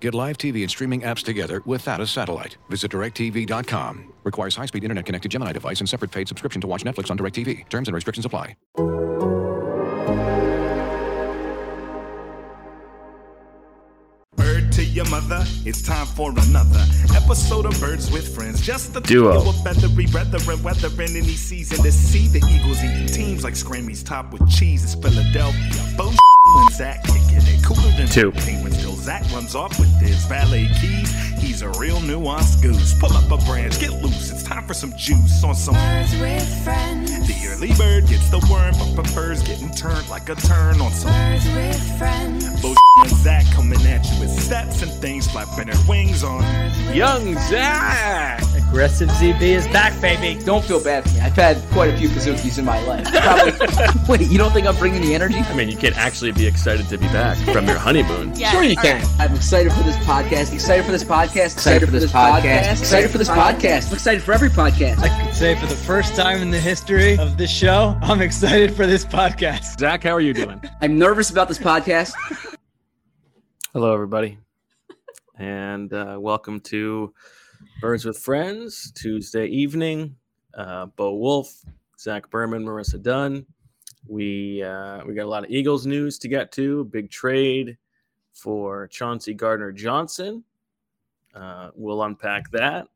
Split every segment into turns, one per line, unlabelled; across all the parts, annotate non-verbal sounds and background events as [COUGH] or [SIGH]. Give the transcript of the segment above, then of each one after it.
Get live TV and streaming apps together without a satellite. Visit directtv.com. Requires high-speed internet-connected Gemini device and separate paid subscription to watch Netflix on DirecTV. Terms and restrictions apply.
Bird to your mother, it's time for another episode of Birds with Friends. Just the
Duo.
trio of feathery brethren, weathering any season to see the Eagles eating teams like Scrammy's top with cheese. It's Philadelphia. Bo and Zach kicking it cooler than
Two.
Penguins till Zach runs off with his valet keys. He's a real nuanced goose. Pull up a branch, get loose. It's time for some juice on some.
Birds with friends.
The early bird gets the worm, but prefers getting turned like a turn on some.
Birds with friends.
Bo and Zach coming at you with stats and things, flapping their wings on.
Young Zach.
Aggressive ZB is back, baby.
Don't feel bad for me. I've had quite a few Kazookies in my life. Probably. [LAUGHS] Wait, you don't think I'm bringing the energy?
I mean, you can actually be excited to be back from your honeymoon.
Sure you can. I'm excited for this podcast. Excited for this podcast. Excited for this podcast. Excited for this podcast. I'm excited for every podcast.
I could say for the first time in the history of this show, I'm excited for this podcast.
Zach, how are you doing?
I'm nervous about this podcast.
Hello, everybody, and uh, welcome to Birds with Friends Tuesday evening. Uh, Bo Wulf, Zach Berman, Marissa Dunn. We uh, we got a lot of Eagles news to get to. Big trade for Chauncey Gardner Johnson. Uh, we'll unpack that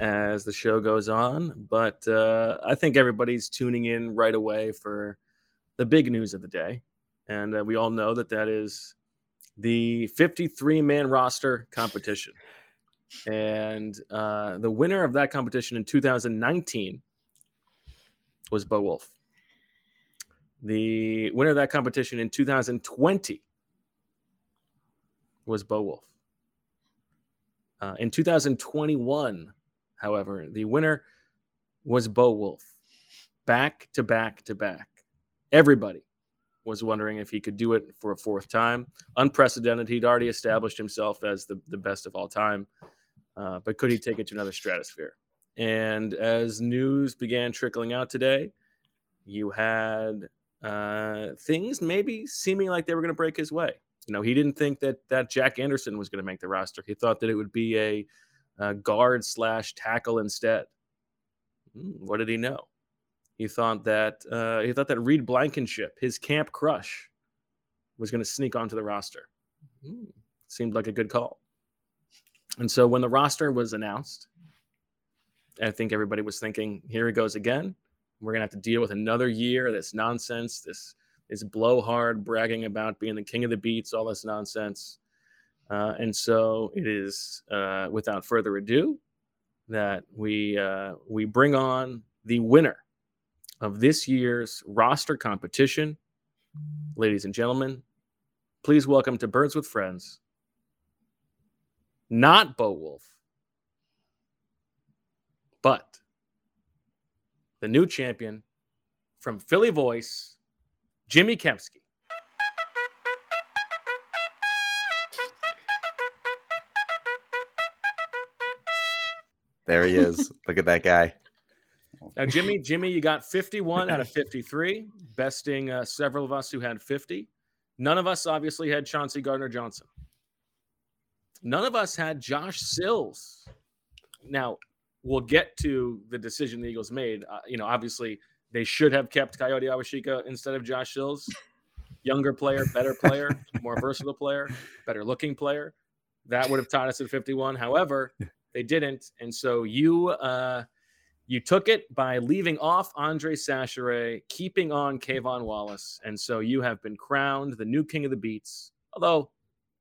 as the show goes on, but uh, I think everybody's tuning in right away for the big news of the day, and uh, we all know that that is the 53 man roster competition. And uh, the winner of that competition in 2019 was Bo Wulf. The winner of that competition in 2020 was Bo Wulf. Uh, in 2021, however, the winner was Bo Wulf. Back to back to back. Everybody was wondering if he could do it for a fourth time. Unprecedented. He'd already established himself as the, the best of all time. Uh, but could he take it to another stratosphere? And as news began trickling out today, you had uh, things maybe seeming like they were going to break his way. You know, he didn't think that that Jack Anderson was going to make the roster. He thought that it would be a, a guard slash tackle instead. Hmm, what did he know? He thought that uh, he thought that Reed Blankenship, his camp crush, was going to sneak onto the roster. Hmm, seemed like a good call. And so when the roster was announced, I think everybody was thinking, here he goes again. We're gonna have to deal with another year of this nonsense, this this blowhard bragging about being the king of the beats, all this nonsense. Uh, and so it is uh, without further ado that we uh, we bring on the winner of this year's roster competition, ladies and gentlemen. Please welcome to Birds with Friends, not Bo Wulf, but the new champion from Philly Voice, Jimmy Kempski.
There he is. [LAUGHS] Look at that guy.
Now, Jimmy, Jimmy, you got 51 out of 53, besting uh, several of us who had 50. None of us obviously had Chauncey Gardner Johnson. None of us had Josh Sills. Now, we'll get to the decision the Eagles made. Uh, you know, obviously, they should have kept Kayode Awosika instead of Josh Sills. Younger player, better player, [LAUGHS] more versatile player, better looking player. That would have taught us at 51. However, they didn't. And so you uh, you took it by leaving off Andre Chachere, keeping on K'Von Wallace. And so you have been crowned the new king of the beats. Although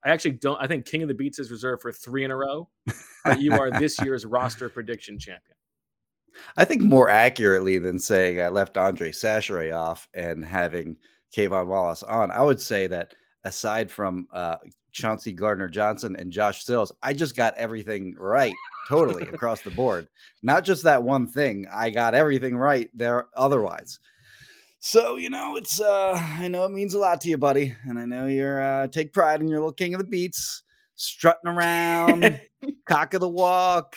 I actually don't, I think king of the beats is reserved for three in a row. [LAUGHS] But you are this year's roster prediction champion.
I think more accurately than saying I left Andre Chachere off and having K'Von Wallace on, I would say that aside from uh, Chauncey Gardner Johnson and Josh Sills, I just got everything right totally across the board. [LAUGHS] Not just that one thing. I got everything right there otherwise. So you know, it's uh, I know it means a lot to you, buddy, and I know you're uh, take pride in your little king of the beats, strutting around, [LAUGHS] cock of the walk.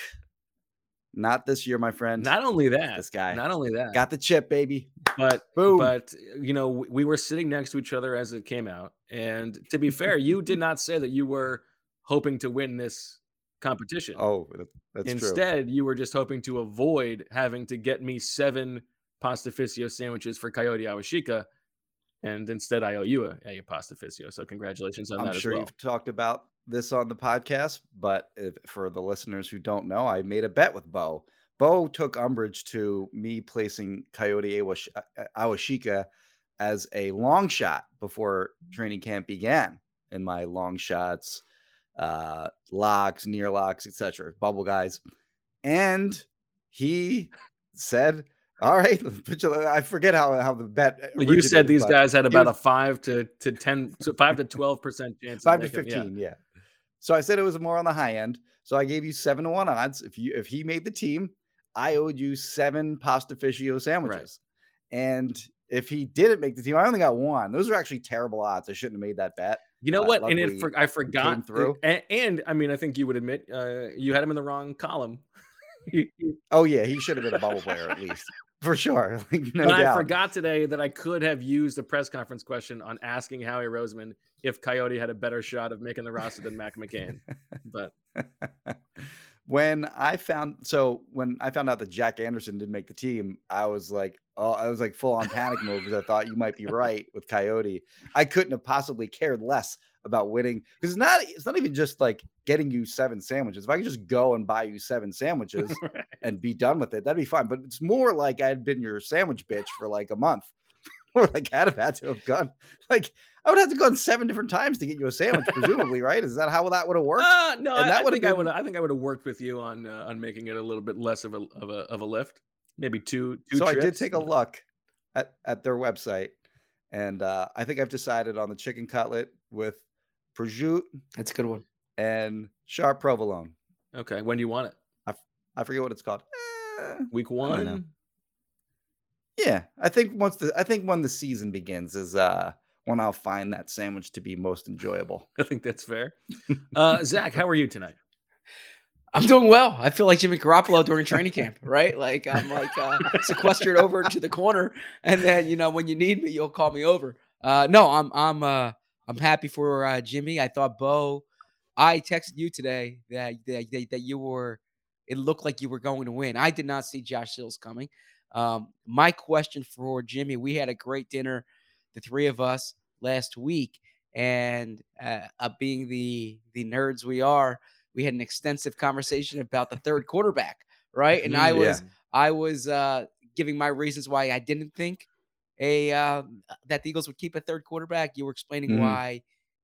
Not this year, my friend.
Not only that,
this guy.
Not only that,
got the chip, baby.
but
Boom.
but you know we were sitting next to each other as it came out, and to be fair, [LAUGHS] you did not say that you were hoping to win this competition.
Oh, that- that's true.
Instead, you were just hoping to avoid having to get me seven pastificio sandwiches for Kayode Awosika, and instead I owe you a, a pastificio. So congratulations on
I'm
that
sure
as well.
you've talked about this on the podcast, but if, for the listeners who don't know, I made a bet with Bo. Bo took umbrage to me placing Kayode Awash- uh, Awosika as a long shot before training camp began in my long shots, uh, locks, near locks, etc. Bubble guys, and he said, "All right, [LAUGHS] I forget how how the bet."
Well, you said these guys had about
was-
a five to to ten, to five to twelve percent chance.
five to
making- yeah.
fifteen. Yeah. So I said it was more on the high end. So I gave you seven to one odds. If you if he made the team, I owed you seven pastificio sandwiches. And if he didn't make the team, I only got one. Those are actually terrible odds. I shouldn't have made that bet.
You know
Uh,
what? And it, for, I forgot.
through.
And, and I mean, I think you would admit uh, you had him in the wrong column. [LAUGHS]
Oh yeah, he should have been a bubble player at least for sure. [LAUGHS] Like, no
but I forgot today that I could have used a press conference question on asking Howie Roseman if Kayode had a better shot of making the roster than Mac McCain. But [LAUGHS]
when I found so when I found out that Jack Anderson didn't make the team, I was like, oh, I was like full on panic mode because I thought you might be right with Kayode. I couldn't have possibly cared less about winning because it's not it's not even just like getting you seven sandwiches. If I could just go and buy you seven [LAUGHS] sandwiches and be done with it, that'd be fine. But it's more like I had been your sandwich bitch for like a month. [LAUGHS] Or like I'd have had to have gone like I would have to go on seven different times to get you a sandwich, presumably, right? Is that how that would have worked?
uh, no,
And that
I
would've
think I would. I think I would have worked with you on uh, on making it a little bit less of a of a of a lift. Maybe two. two
so I did take a look at, at their website, and uh, I think I've decided on the chicken cutlet with prosciutto
That's a good one.
and sharp provolone.
Okay, when do you want it?
I forget what it's called. Eh,
Week
don't know.
one.
Yeah, I think once the I think when the season begins is uh when I'll find that sandwich to be most enjoyable. [LAUGHS]
I think that's fair. Uh, Zach, how are you tonight?
I'm doing well. I feel like Jimmy Garoppolo during training camp, right? Like I'm like uh, sequestered over to the corner, and then you know when you need me, you'll call me over. Uh, no, I'm I'm uh, I'm happy for uh, Jimmy. I thought Bo. I texted you today that, that that that you were. It looked like you were going to win. I did not see Josh Sills coming. Um, my question for Jimmy: We had a great dinner, the three of us last week, and uh, uh, being the the nerds we are, we had an extensive conversation about the third quarterback, right? And I
yeah.
was I was uh, giving my reasons why I didn't think a uh, that the Eagles would keep a third quarterback. You were explaining
Mhm.
why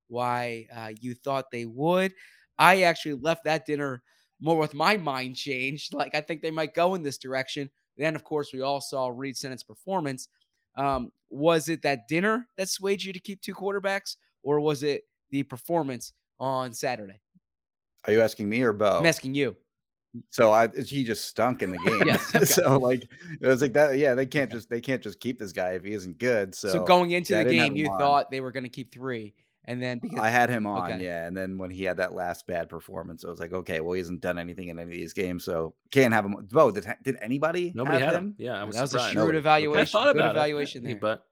why uh, you thought they would. I actually left that dinner more with my mind changed. Like I think they might go in this direction. Then, of course, we all saw Reid Sinnett's performance. Um, was it that dinner that swayed you to keep two quarterbacks, or was it the performance on Saturday?
Are you asking me or Bo?
I'm asking you.
So I he just stunk in the [LAUGHS] game.
Yes, [LAUGHS] okay.
so like it was like that. Yeah, they can't just they can't just keep this guy if he isn't good. So,
So, going into the game, you thought they were going to keep three, and then because
I had him on,
Okay.
yeah. And then when he had that last bad performance, I was like, okay, well, he hasn't done anything in any of these games, so can't have him. Bo, did did anybody?
Nobody
have
had him. Yeah, I was
that was a shrewd evaluation.
I thought
Good
about
evaluation
it,
there.
but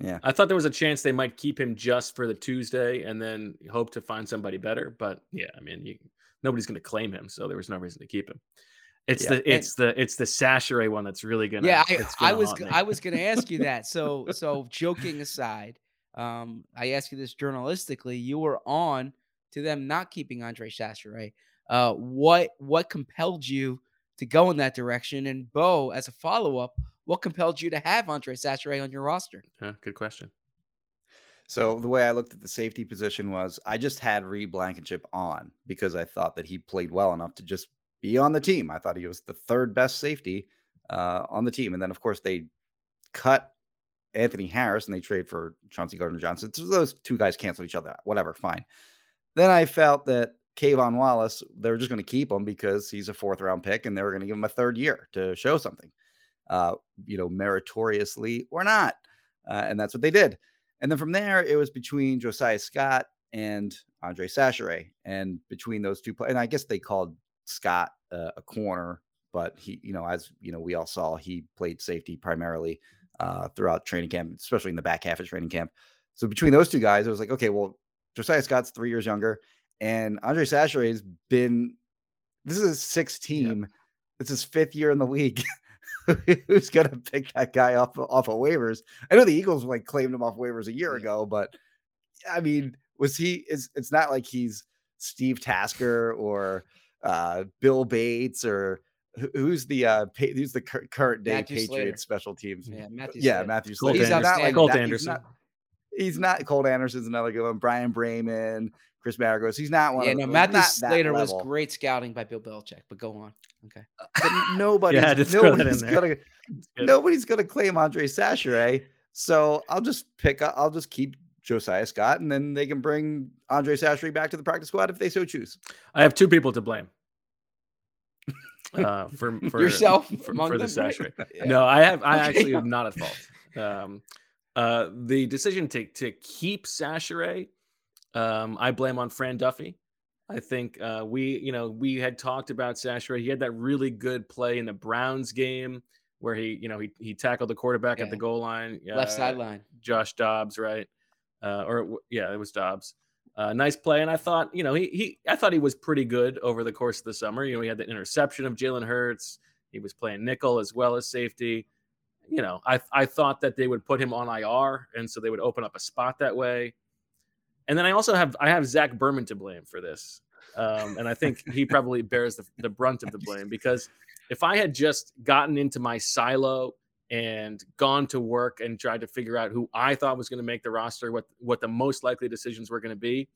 Yeah.
I thought there was a chance they might keep him just for the Tuesday and then hope to find somebody better. But yeah, I mean, you, nobody's going to claim him, so there was no reason to keep him. It's
Yeah,
the
and-
it's the it's the Chachere one that's really gonna.
yeah, I,
gonna
was
haunt
g-
me.
I was going to ask you that. [LAUGHS] So so joking aside, um, I ask you this journalistically. You were on to them not keeping Andre Chachere. Uh, what what compelled you to go in that direction? And Bo, as a follow up, what compelled you to have Andre Chachere on your roster?
Yeah, good question.
So the way I looked at the safety position was I just had Reed Blankenship on because I thought that he played well enough to just be on the team. I thought he was the third best safety uh, on the team. And then of course they cut Anthony Harris and they trade for Chauncey Gardner Johnson. So those two guys cancel each other out. Whatever, fine. Then I felt that K'Von Wallace, they were just going to keep him because he's a fourth round pick and they were going to give him a third year to show something. uh, you know, meritoriously or not. Uh, and that's what they did. And then from there, it was between Josiah Scott and Andre Chachere. And between those two, and I guess they called Scott uh, a corner, but he, you know, as you know, we all saw, he played safety primarily uh, throughout training camp, especially in the back half of training camp. So between those two guys, it was like, okay, well, Josiah Scott's three years younger, and Andre Chachere has been. This is his sixth team. It's his fifth year in the league. [LAUGHS] Who's gonna pick that guy off off of waivers? I know the Eagles like claimed him off waivers a year ago, but I mean, was he? Is it's not like he's Steve Tasker or uh, Bill Bates or who's the uh, pa- who's the cur- current day
Matthew Slater.
Patriots special teams?
Yeah, Matthew
yeah,
Slater.
Matthew
Colt
Slater. He's not
Anderson.
like
Colt
that- he's
Anderson.
not- He's not. Colt Anderson's another good one. Bryan Braman, Chris Maragos. He's not one.
Yeah,
of
no, Matthew Slater was great scouting by Bill Belichick. But go on. Okay.
But nobody's, [LAUGHS]
Yeah, I throw that in
nobody's gonna
good.
nobody's gonna claim Andre Chachere. So I'll just pick up. I'll just keep Josiah Scott, and then they can bring Andre Chachere back to the practice squad if they so choose.
I have two people to blame. Uh, for, for
Yourself [LAUGHS]
for, for the
them, right? Yeah.
No, I have. I [LAUGHS]
Okay.
actually am not at fault. Um, uh, the decision to to keep Chachere, um, I blame on Fran Duffy. I think uh, we, you know, we had talked about Chachere. He had that really good play in the Browns game where he, you know, he he tackled the quarterback at the goal line.
Left
uh,
sideline.
Josh Dobbs, right? Uh, or yeah, it was Dobbs. Uh, nice play, and I thought, you know, he he I thought he was pretty good over the course of the summer. You know, he had the interception of Jalen Hurts. He was playing nickel as well as safety. You know, I I thought that they would put him on IR, and so they would open up a spot that way. And then I also have I have Zach Berman to blame for this, um, and I think [LAUGHS] he probably bears the, the brunt of the blame because if I had just gotten into my silo and gone to work and tried to figure out who I thought was going to make the roster, what what the most likely decisions were going to be,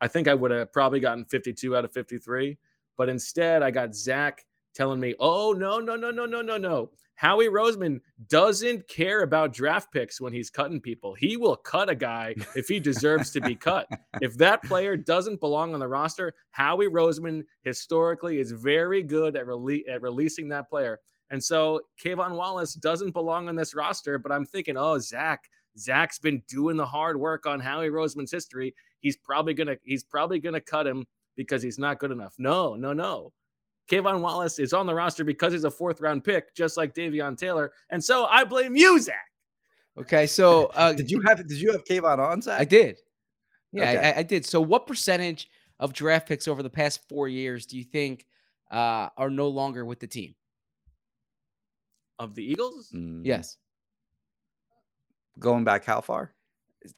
I think I would have probably gotten 52 out of 53. But instead, I got Zach telling me, "Oh no, no, no, no, no, no, no." Howie Roseman doesn't care about draft picks when he's cutting people. He will cut a guy if he deserves to be cut. If that player doesn't belong on the roster, Howie Roseman historically is very good at, rele- at releasing that player. And so K'Von Wallace doesn't belong on this roster, but I'm thinking, oh, Zach, Zach's been doing the hard work on Howie Roseman's history. He's probably gonna he's probably gonna cut him because he's not good enough. No, no, no. K'Von Wallace is on the roster because he's a fourth round pick, just like Davion Taylor. And so I blame you, Zach.
Okay. So [LAUGHS] uh,
Did you have did you have K'Von on Zach?
I did. Yeah,
Okay.
I, I did. So, what percentage of draft picks over the past four years do you think uh, are no longer with the team?
Of the Eagles?
Mm,
Yes,
Going back how far?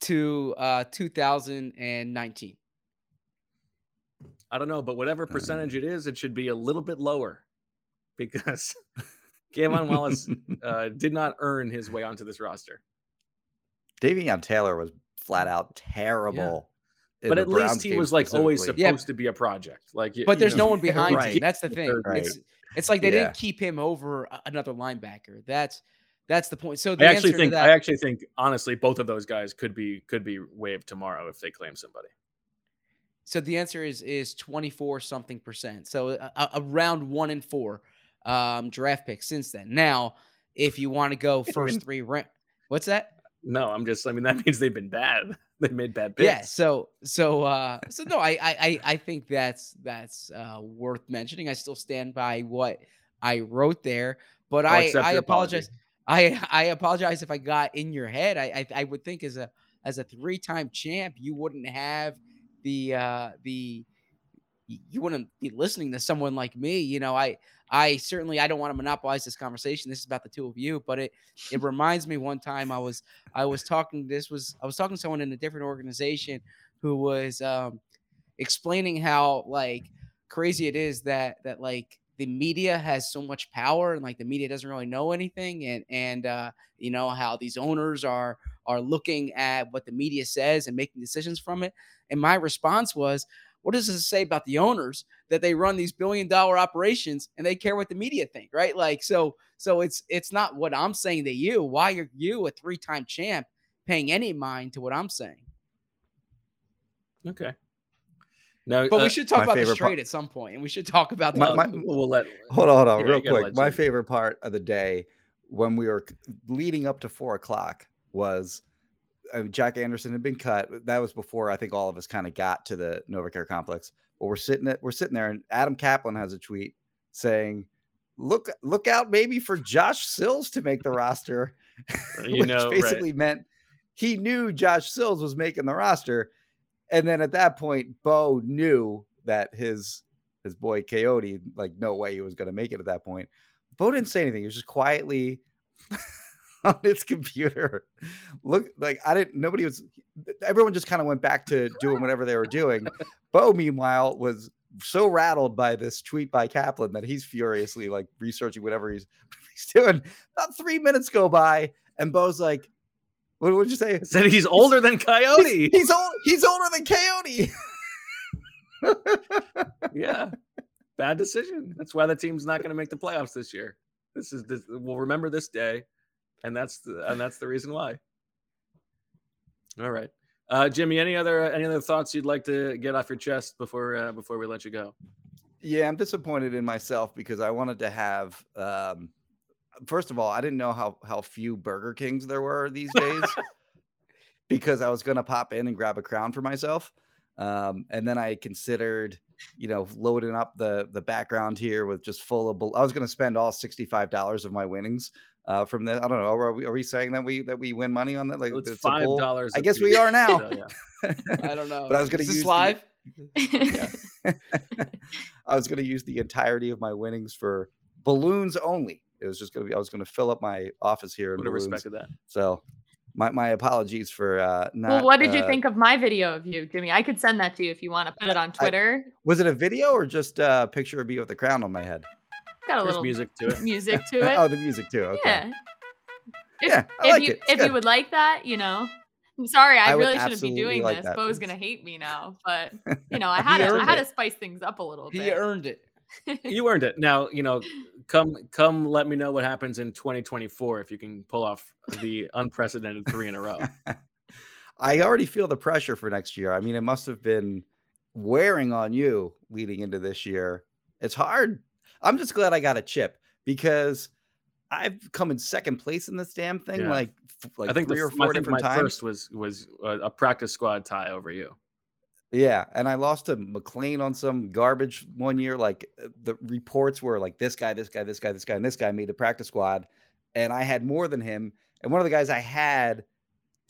to uh, 2019.
I don't know, but whatever percentage it is, it should be a little bit lower [LAUGHS] because [LAUGHS] K'Von Wallace [LAUGHS] uh, did not earn his way onto this roster.
Davion Taylor was flat out terrible. in
But at
Browns
least he was like always supposed
Yeah.
to be a project. Like, y-
But
you
there's
know,
no one behind
Right.
him. That's the thing.
Right.
It's it's like they
Yeah.
didn't keep him over another linebacker. That's that's the point. So
I
the
actually
answer to
think
that,
I actually think honestly both of those guys could be could be waived tomorrow if they claim somebody.
So the answer is is 24 something percent. So around one in four um, draft picks since then. Now, if you want to go [LAUGHS] first three round, what's that?
No, I'm just I mean that [LAUGHS] means they've been bad. [LAUGHS] They've made bad picks.
Yeah. So so uh so no, I I I- I think that's that's uh worth mentioning. I still stand by what I wrote there, but
I'll
I
accept
I
your apology.
apologize. I I apologize if I got in your head. I I, I would think as a as a three time champ, you wouldn't have the uh the you wouldn't be listening to someone like me. You know, I I certainly I don't want to monopolize this conversation. This is about the two of you, but it it reminds me one time I was I was talking this was I was talking to someone in a different organization who was um explaining how like crazy it is that that like the media has so much power and like the media doesn't really know anything and and uh you know how these owners are are looking at what the media says and making decisions from it and my response was what does this say about the owners that they run these billion dollar operations and they care what the media think right like so so it's it's not what i'm saying to you why are you a three-time champ paying any mind to what i'm saying
Okay. No,
but
uh,
we should talk about the
favorite part-
trade at some point and we should talk about the
My- my-
we'll let [LAUGHS]
Hold on, hold on,
Yeah,
real quick. My
Jim-
favorite part of the day when we were leading up to four o'clock was uh, Jack Anderson had been cut. That was before I think all of us kind of got to the Novacare complex. But we're sitting at, we're sitting there, and Adam Kaplan has a tweet saying, "Look, look out, maybe for Josh Sills to make the roster." [LAUGHS]
You
which
know, right.
basically meant he knew Josh Sills was making the roster, and then at that point, Bo knew that his his boy Kayode, like, no way he was going to make it at that point. Bo didn't say anything. He was just quietly [LAUGHS] on his computer. Look, like I didn't. Nobody was. Everyone just kind of went back to doing whatever they were doing. Bo, meanwhile, was so rattled by this tweet by Kaplan that he's furiously like researching whatever he's [LAUGHS] he's doing. About three minutes go by, and Bo's like, "What would you say?"
Said he's older than Kayode.
He's, he's old. He's older than Kayode. [LAUGHS]
yeah. Bad decision. That's why the team's not going to make the playoffs this year. This is this we'll remember this day and that's the and that's the reason why. All right. Uh Jimmy, any other any other thoughts you'd like to get off your chest before uh, before we let you go?
Yeah, I'm disappointed in myself because I wanted to have. Um, first of all, I didn't know how how few Burger Kings there were these days [LAUGHS] because I was going to pop in and grab a crown for myself, um, and then I considered, you know, loading up the the background here with just full of. I was going to spend all sixty five dollars of my winnings uh, from that. I don't know. Are we, are we saying that we that we win money on that? Like
It's
a
five dollars.
I guess we are now.
So, yeah. [LAUGHS]
I don't know.
But I was gonna
Is this
use the-
live. [LAUGHS] [LAUGHS]
I was going to use the entirety of my winnings for balloons only. It was just going to be. I was going to fill up my office here in
Would have respected that.
So, my my apologies for uh, not.
well, what did you
uh,
think of my video of you, Jimmy? I could send that to you if you want to put it on Twitter.
Was it a video or just a picture of me with the crown on my head?
Got a
There's
little
music to it. [LAUGHS]
music [LAUGHS] to it.
oh, the music too. Okay.
Yeah. If,
Yeah, I
if
like
you
it.
If you would like that, you know. I'm sorry, I,
I
really shouldn't be doing
like
this. Bo's gonna [LAUGHS] hate me now, but you know, I had to I had to spice things up a little
He
bit.
earned it.
You earned it. Now, you know, come come let me know what happens in 2024 if you can pull off the unprecedented three in a row.
I already feel the pressure for next year. I mean, it must have been wearing on you leading into this year. It's hard. I'm just glad I got a chip because I've come in second place in this damn thing
Yeah.
like like
I think
three
the,
or four
I think
different
my
times.
first was was a, a practice squad tie over you.
Yeah, and I lost to McLane on some garbage one year. Like uh, the reports were like this guy, this guy, this guy, this guy, and this guy made the practice squad, and I had more than him. And one of the guys I had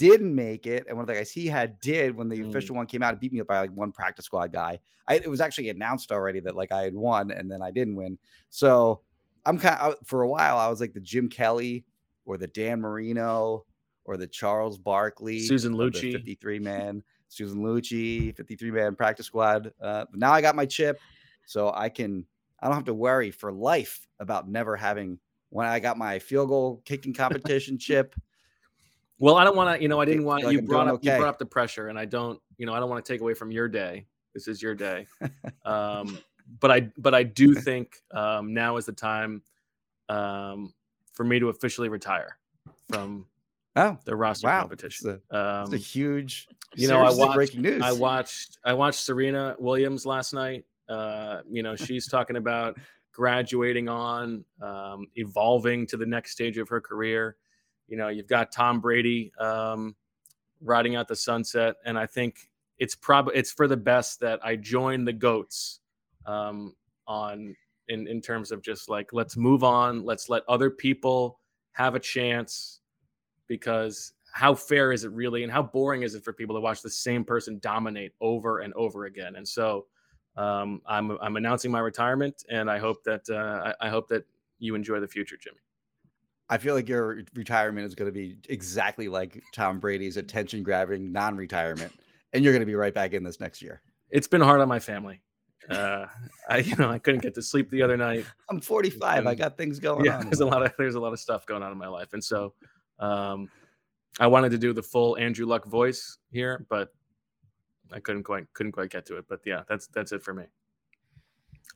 didn't make it, and one of the guys he had did when the
Mm.
official one came out. It beat me up by like one practice squad guy. I, it was actually announced already that like I had won, and then I didn't win. So I'm kind of for a while. I was like the Jim Kelly or the Dan Marino or the Charles Barkley,
Susan Lucci.
53 [LAUGHS] man, Susan Lucci, 53 man practice squad. Uh, but now I got my chip, so I can I don't have to worry for life about never having when I got my field goal kicking [LAUGHS] competition chip.
Well, I don't want to, you know, I didn't want
like
you
I'm
brought up you brought up the pressure, and I don't, you know, I don't want to take away from your day. This is your day, [LAUGHS] um, but I but I do think um, now is the time um, for me to officially retire from
Oh,
the roster
wow.
competition.
It's a,
Um,
it's a huge,
you know, I watched,
breaking news.
I watched I watched Serena Williams last night. Uh, you know, she's talking about [LAUGHS] graduating on, um, evolving to the next stage of her career. You know, you've got Tom Brady um, riding out the sunset, and I think it's probably it's for the best that I join the goats um, on in in terms of just like let's move on, let's let other people have a chance because how fair is it really and how boring is it for people to watch the same person dominate over and over again? And so um, I'm, I'm announcing my retirement and i hope that uh, I, I hope that you enjoy the future jimmy
I feel like your retirement is going to be exactly like Tom Brady's attention grabbing non retirement, and you're going to be right back in this next year.
it's been hard on my family uh, i you know i couldn't get to sleep the other night [LAUGHS]
I'm 45. I got things going
yeah
on.
there's a lot of there's a lot of stuff going on in my life and so um, i wanted to do the full andrew luck voice here but i couldn't quite couldn't quite get to it but yeah that's that's it for me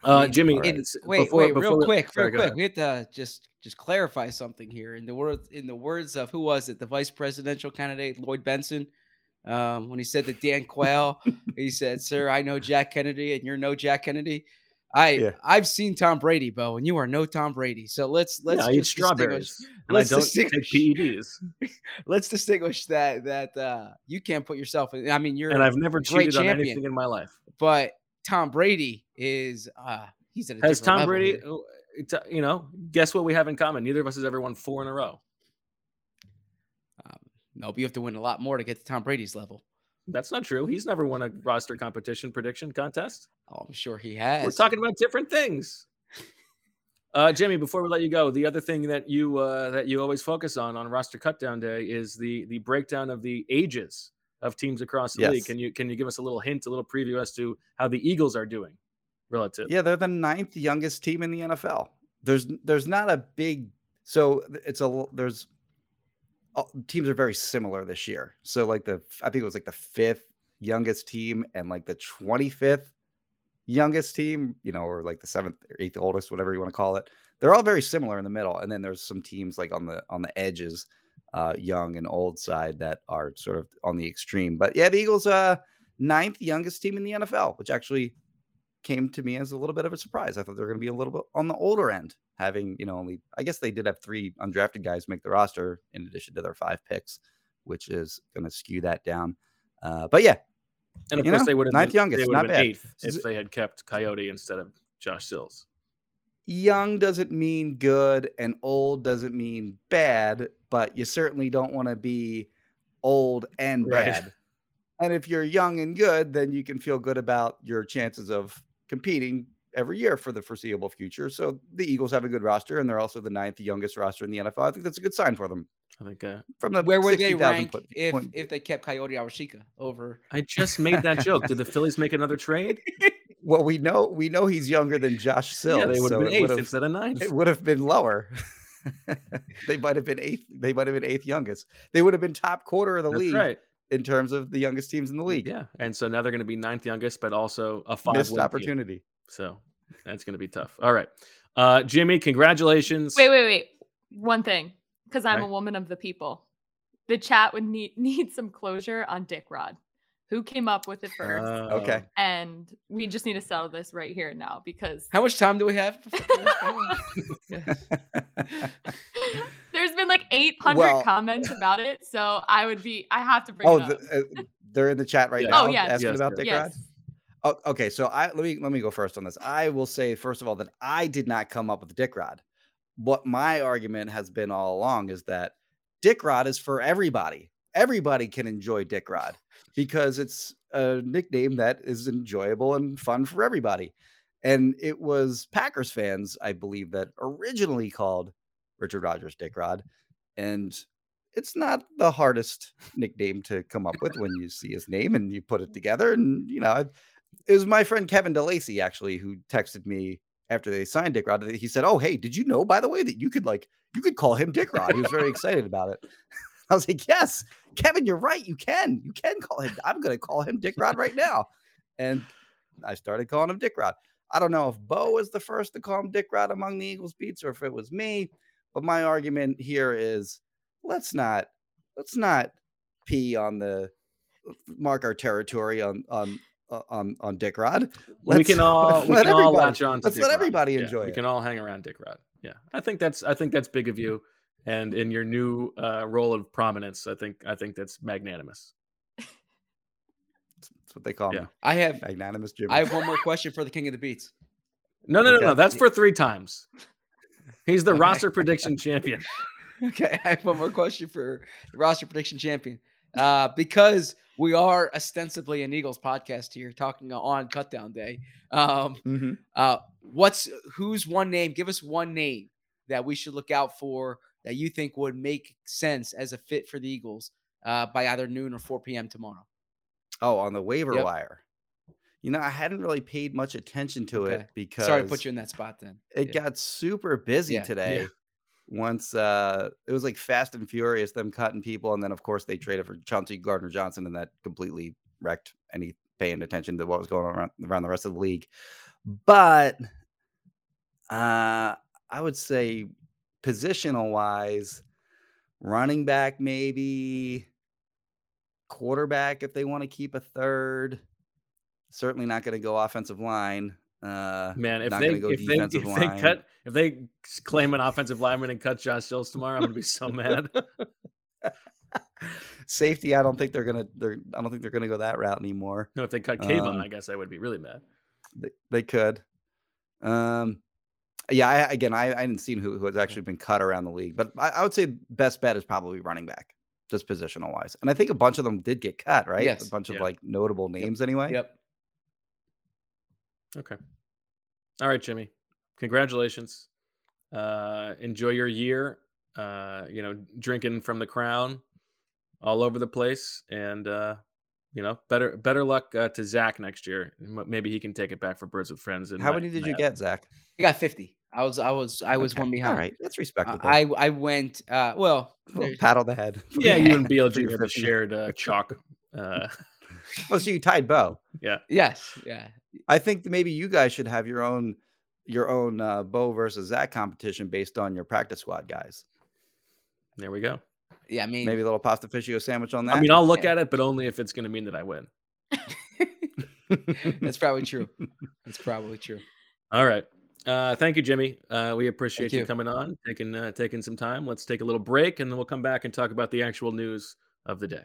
uh, Jimmy,
Alright.
it's-
Wait,
before-
wait,
before
real quick,
sorry,
real quick.
ahead.
We have to just just clarify something here. In the words in the words of who was it, the vice presidential candidate Lloyd Bentsen, um, when he said to Dan [LAUGHS] Quayle, he said, "Sir, I know Jack Kennedy, and you're no Jack Kennedy." I
Yeah.
I've seen Tom Brady, Bo, and you are no Tom Brady. So let's let's
yeah, eat strawberries. And I
let's
don't
distinguish-
take PEDs. [LAUGHS]
let's distinguish that that uh you can't put yourself in. I mean, you're
And I've never cheated on
champion,
anything in my life.
but Tom Brady is uh he's at a
Has Tom Brady,
here.
it's, uh, you know, guess what we have in common? Neither of us has ever won four in a row.
Um, nope, you have to win a lot more to get to Tom Brady's level.
That's not true. He's never won a roster competition prediction contest.
Oh, I'm sure he has.
We're talking about different things. [LAUGHS] Uh, Jimmy, before we let you go, the other thing that you uh, that you always focus on on roster cutdown day is the the breakdown of the ages of teams across the league. Can you can you give us a little hint, a little preview as to how the Eagles are doing relative?
Yeah, they're the ninth youngest team in the NFL. There's there's not a big so it's a there's uh, teams are very similar this year. So like the I think it was like the fifth youngest team and like the 25th youngest team, you know, or like the seventh or eighth oldest, whatever you want to call it. They're all very similar in the middle, and then there's some teams like on the on the edges, uh, young and old side that are sort of on the extreme. But yeah, the Eagles, uh, ninth youngest team in the NFL, which actually came to me as a little bit of a surprise. I thought they were going to be a little bit on the older end, having you know only. I guess they did have three undrafted guys make the roster in addition to their five picks, which is going to skew that down. Uh, but yeah,
And of course,
know,
they would have
ninth
been,
youngest, not bad.
eighth if they had kept Kayode instead of Josh Sills.
young doesn't mean good and old doesn't mean bad, but you certainly don't want to be old and
Right.
bad. And if you're young and good, then you can feel good about your chances of competing every year for the foreseeable future. So the Eagles have a good roster, and they're also the ninth youngest roster in the NFL. I think that's a good sign for them.
I think uh,
From the
Where would they
60,000
rank
foot
if
point-
if they kept Kayode Awosika over?
I just made that joke. Did the Phillies make another trade? [LAUGHS]
well, we know we know he's younger than Josh Sill.
yeah, they would have
so
been eighth instead of ninth.
it would have been lower. [LAUGHS] [LAUGHS] they might have been eighth. They might have been eighth youngest. They would have been top quarter of the
That's
league
right.
in terms of the youngest teams in the league.
Yeah, and so now they're going to be ninth youngest, but also a five
Missed
win team.
opportunity.
So that's going to be tough. All right, uh, Jimmy, congratulations.
Wait, wait, wait. One thing, because I'm a woman of the people. The chat would need [LAUGHS] need some closure on Dick Rod. Who came up with it first?
Uh,
Okay.
and we just need to settle this right here and now because
How much time do we have? [LAUGHS]
there's been like 800
Well-
comments about it. So I would be, I have to bring
oh,
it up.
the, uh, they're in the chat right
Yeah.
now
Oh, yes.
asking
Yes,
about
yes.
Dick
yes.
Rod. Oh, okay, so I let me let me go first on this. I will say first of all that I did not come up with Dick Rod. What my argument has been all along is that Dick Rod is for everybody. Everybody can enjoy Dick Rod because it's a nickname that is enjoyable and fun for everybody. And it was Packers fans, I believe, that originally called Richard Rodgers Dick Rod. And it's not the hardest nickname to come up with when you see his name and you put it together. And, you know, it was my friend Kevin DeLacy actually who texted me after they signed Dick Rod. He said, Oh, hey, did you know, by the way, that you could like, you could call him Dick Rod? He was very excited about it. I was like, Yes, Kevin, you're right. You can. You can call him. I'm going to call him Dick Rod right now. And I started calling him Dick Rod. I don't know if Bo was the first to call him Dick Rod among the Eagles beats or if it was me. But my argument here is let's not let's not pee on the mark our territory on on on on Dick Rod.
we
Let's-
can all [LAUGHS] we
let
can all
everybody-
latch on.
Let's
Dick
let
Rod.
everybody
Yeah,
enjoy
We can all hang around Dick Rod. Yeah, I think that's I think that's big of you, and in your new uh, role of prominence, I think I think that's magnanimous.
That's what they call
Yeah.
me.
I have
Magnanimous Jimmy.
I have one more question for the King of the Beats.
No, no, no, no. That's for three times. He's the
Okay.
roster prediction champion. [LAUGHS]
Okay, I have one more question for the roster prediction champion. Uh, because we are ostensibly an Eagles podcast here, talking on Cutdown Day. Um,
Mhm.
uh, what's who's one name? Give us one name that we should look out for that you think would make sense as a fit for the Eagles uh, by either noon or 4 p.m. tomorrow.
Oh, on the waiver
Yep.
wire. You know, I hadn't really paid much attention to
Okay.
it because
Sorry to put you in that spot. Then
it
Yeah.
got super busy
Yeah, yeah.
today. Once uh it was like fast and furious, them cutting people, and then of course they traded for Chauncey Gardner Johnson, and that completely wrecked any paying attention to what was going on around, around the rest of the league. But uh I would say positional wise, running back maybe, quarterback if they want to keep a third. Certainly not going to go offensive line. Uh,
Man, if they
go
if they if they cut if they claim an offensive lineman and cut Josh Sills tomorrow, I'm gonna be so mad. [LAUGHS]
safety, I don't think they're gonna. They're. I don't think they're gonna go that route anymore.
no, if they cut K'Von,
Um,
I guess I would be really mad.
They, they could. Um, yeah. I, again, I, I hadn't seen who, who has actually been cut around the league, but I, I would say best bet is probably running back, just positional wise. And I think a bunch of them did get cut, right?
Yes.
A bunch of like notable names anyway.
Yep.
Okay. All right, Jimmy. Congratulations. Uh, enjoy your year. Uh, you know, drinking from the crown all over the place, and uh, you know, better better luck uh, to Zach next year. Maybe he can take it back for Birds with Friends. And
How
not
many did you
Matt.
get, Zach?
I got 50. I was I was I was
Okay,
one behind.
All right, that's respectable.
I I went uh well
A little
there's-
pat on the head. [LAUGHS]
Yeah, you and BLG have a shared uh, [LAUGHS] chalk. Uh, [LAUGHS]
Oh, so you tied Bo.
yeah.
yes, yeah.
I think maybe you guys should have your own your own uh, Bo versus Zach competition based on your practice squad guys.
There we go.
Yeah, I mean
Maybe a little pastificio sandwich on that.
I mean, I'll look
Yeah.
at it, but only if it's going to mean that I win. [LAUGHS]
that's probably true. [LAUGHS] That's probably true.
All right. Uh, thank you, Jimmy. Uh, we appreciate you.
you.
coming on, taking uh, taking some time. Let's take a little break, and then we'll come back and talk about the actual news of the day.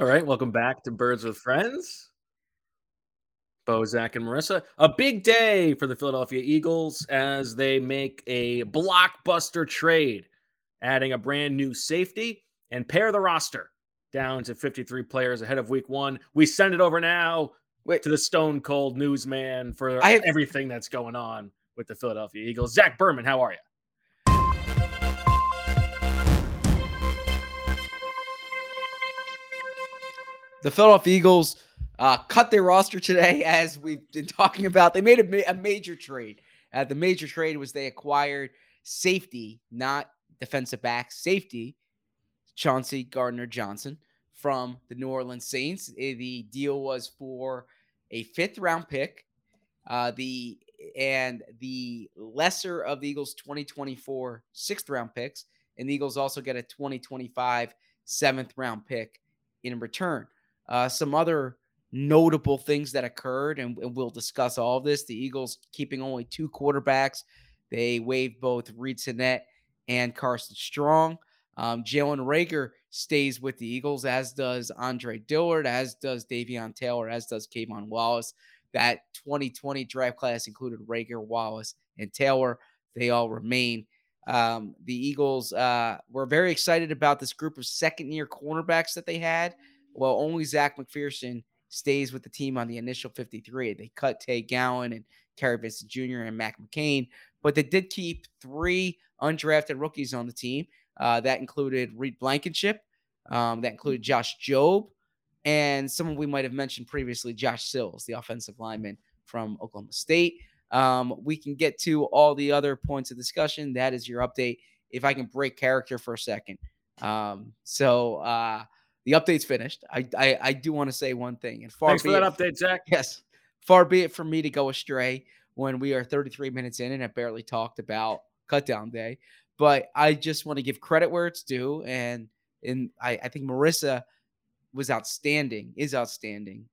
All right, welcome back to Birds with Friends. Bo, Zach, and Marissa. A big day for the Philadelphia Eagles as they make a blockbuster trade, adding a brand new safety and pair the roster down to 53 players ahead of week one. We send it over now
Wait.
to the stone cold newsman for
I have-
everything that's going on with the Philadelphia Eagles. Zach Berman, how are you?
The Philadelphia Eagles uh, cut their roster today, [LAUGHS] as we've been talking about. They made a, ma- a major trade. Uh, the major trade was they acquired safety, not defensive back, safety, Chauncey Gardner Johnson from the New Orleans Saints. Eh, The deal was for a fifth round pick, uh, the and the lesser of the Eagles' 2024 sixth round picks, and the Eagles also get a 2025 seventh round pick in return. Uh, some other notable things that occurred, and, and we'll discuss all of this. The Eagles keeping only two quarterbacks. They waived both Reid Sinnett and Carson Strong. Um, Jalen Reagor stays with the Eagles, as does Andre Dillard, as does Davion Taylor, as does K'Von Wallace. That 2020 draft class included Reagor, Wallace, and Taylor. They all remain. Um, the Eagles uh, were very excited about this group of second year cornerbacks that they had. Well, only Zech McPhearson stays with the team on the initial 53. They cut Tay Gowan and Kary Vincent Jr. and Mac McCain, but they did keep three undrafted rookies on the team. Uh, that included Reed Blankenship, um, that included Josh Jobe, and someone we might have mentioned previously, Josh Sills, the offensive lineman from Oklahoma State. Um, we can get to all the other points of discussion. That is your update. If I can break character for a second. Um, so uh, the update's finished. I I, I do want to say one thing. And far
Thanks for
be
that
it-
update, Zach.
Yes. Far be it from me to go astray when we are 33 minutes in and have barely talked about cutdown day. But I just want to give credit where it's due. And and I, I think Marissa was outstanding, is outstanding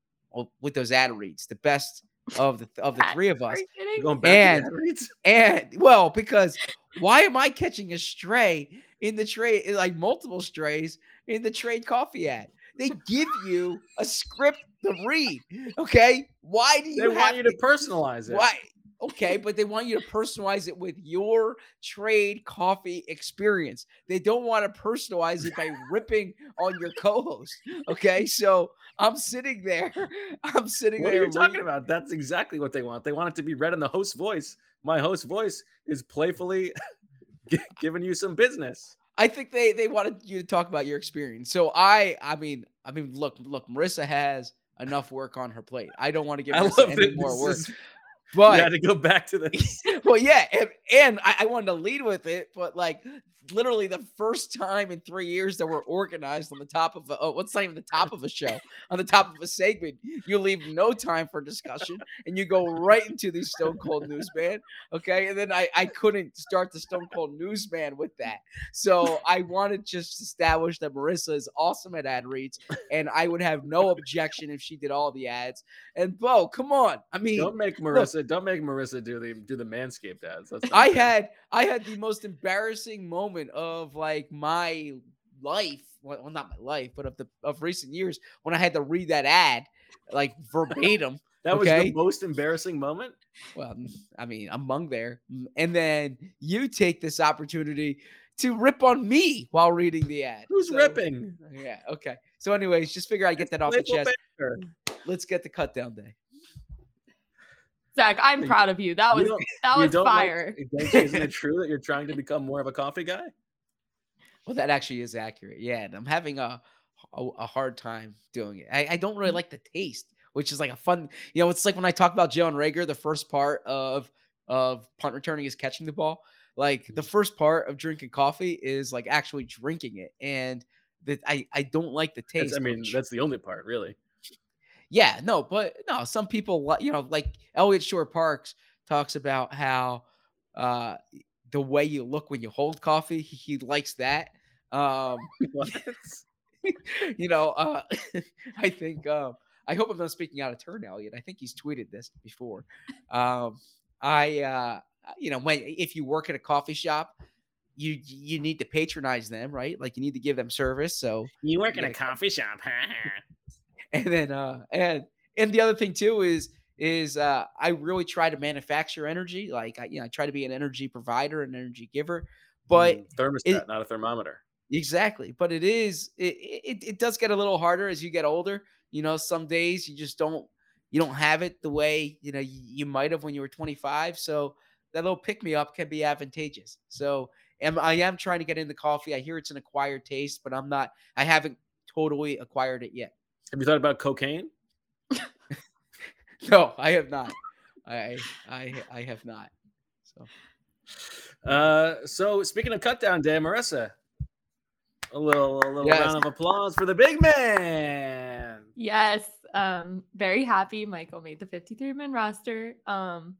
with those ad reads, the best of the of the [LAUGHS] three of
Are
us.
you kidding?
Going back
And
to the ad reads?
and well, because why am I catching a stray in the trade, like multiple strays in the trade coffee ad? They give you a script to read. Okay. Why do you
They want you to personalize it.
Why? Okay, but they want you to personalize it with your trade coffee experience. They don't want to personalize it by [LAUGHS] ripping on your co-host. Okay, so I'm sitting there. [LAUGHS] I'm sitting
What are
there.
you talking
reading-
about? That's exactly what they want. They want it to be read in the host voice. My host voice is playfully [LAUGHS] giving you some business.
I think they they wanted you to talk about your experience. So I I mean I mean look look Marissa has enough work on her plate. I don't want to give Marissa any more work.
is-
But
you had to go back to this. [LAUGHS]
well, yeah, and, and I, I wanted to lead with it, but like literally the first time in three years that we're organized on the top of a, oh, what's not even the top of a show, on the top of a segment, you leave no time for discussion and you go right into the Stone Cold Newsman. Okay. And then I, I couldn't start the Stone Cold Newsman with that. So I wanted to just establish that Marissa is awesome at ad reads and I would have no objection if she did all the ads. And Bo, come on. I mean,
Don't make
look,
Marissa. Don't make Marissa do the do the manscaped ads.
I had I had the most embarrassing moment of like my life. Well, not my life, but of the of recent years when I had to read that ad like [LAUGHS] verbatim.
that was
okay?
the most embarrassing moment.
well, mm, I mean, among there, Mm, and then you take this opportunity to rip on me while reading the ad.
Who's
So-
ripping?
Yeah. Okay. So, anyways, just figure I get that off the chest. Let's get the cut down day.
Zach, I'm
You-
proud of you. That was
don't-
that was
don't like-
fire.
isn't it [LAUGHS] true that you're trying to become more of a coffee guy?
Well, that actually is accurate. Yeah, and I'm having a a, a hard time doing it. I, I don't really like the taste, which is like a fun. You know, it's like when I talk about Jalen Reagor, the first part of of punt returning is catching the ball. Like the first part of drinking coffee is like actually drinking it, and that I I don't like the
That's-
taste.
I mean, that's the only part, really.
Yeah, no, but no, some people you know, like Eliot Shorr-Parks talks about how uh the way you look when you hold coffee, he, he likes that. Um [LAUGHS] [LAUGHS] you know, uh [LAUGHS] I think um I hope I'm not speaking out of turn, Eliot. I think he's tweeted this before. Um I uh you know, when if you work at a coffee shop, you you need to patronize them, right? Like you need to give them service. So
You work
in a
coffee shop.
And then uh and and the other thing too is is uh I really try to manufacture energy. Like I you know I try to be an energy provider, an energy giver. But
Mm, thermostat, not a thermometer.
exactly, but it is it, it it does get a little harder as you get older. You know, some days you just don't you don't have it the way you know you, you might have when you were 25. So that little pick me up can be advantageous. So am I am trying to get into coffee. I hear it's an acquired taste, but I'm not. I haven't totally acquired it yet.
Have you thought about cocaine? [LAUGHS]
No, I have not. I I I have not. So
Uh, so speaking of cut down day, Marissa, a little a little
Yes.
round of applause for the big man.
Yes, um, very happy. Michael made the 53 man roster. Um,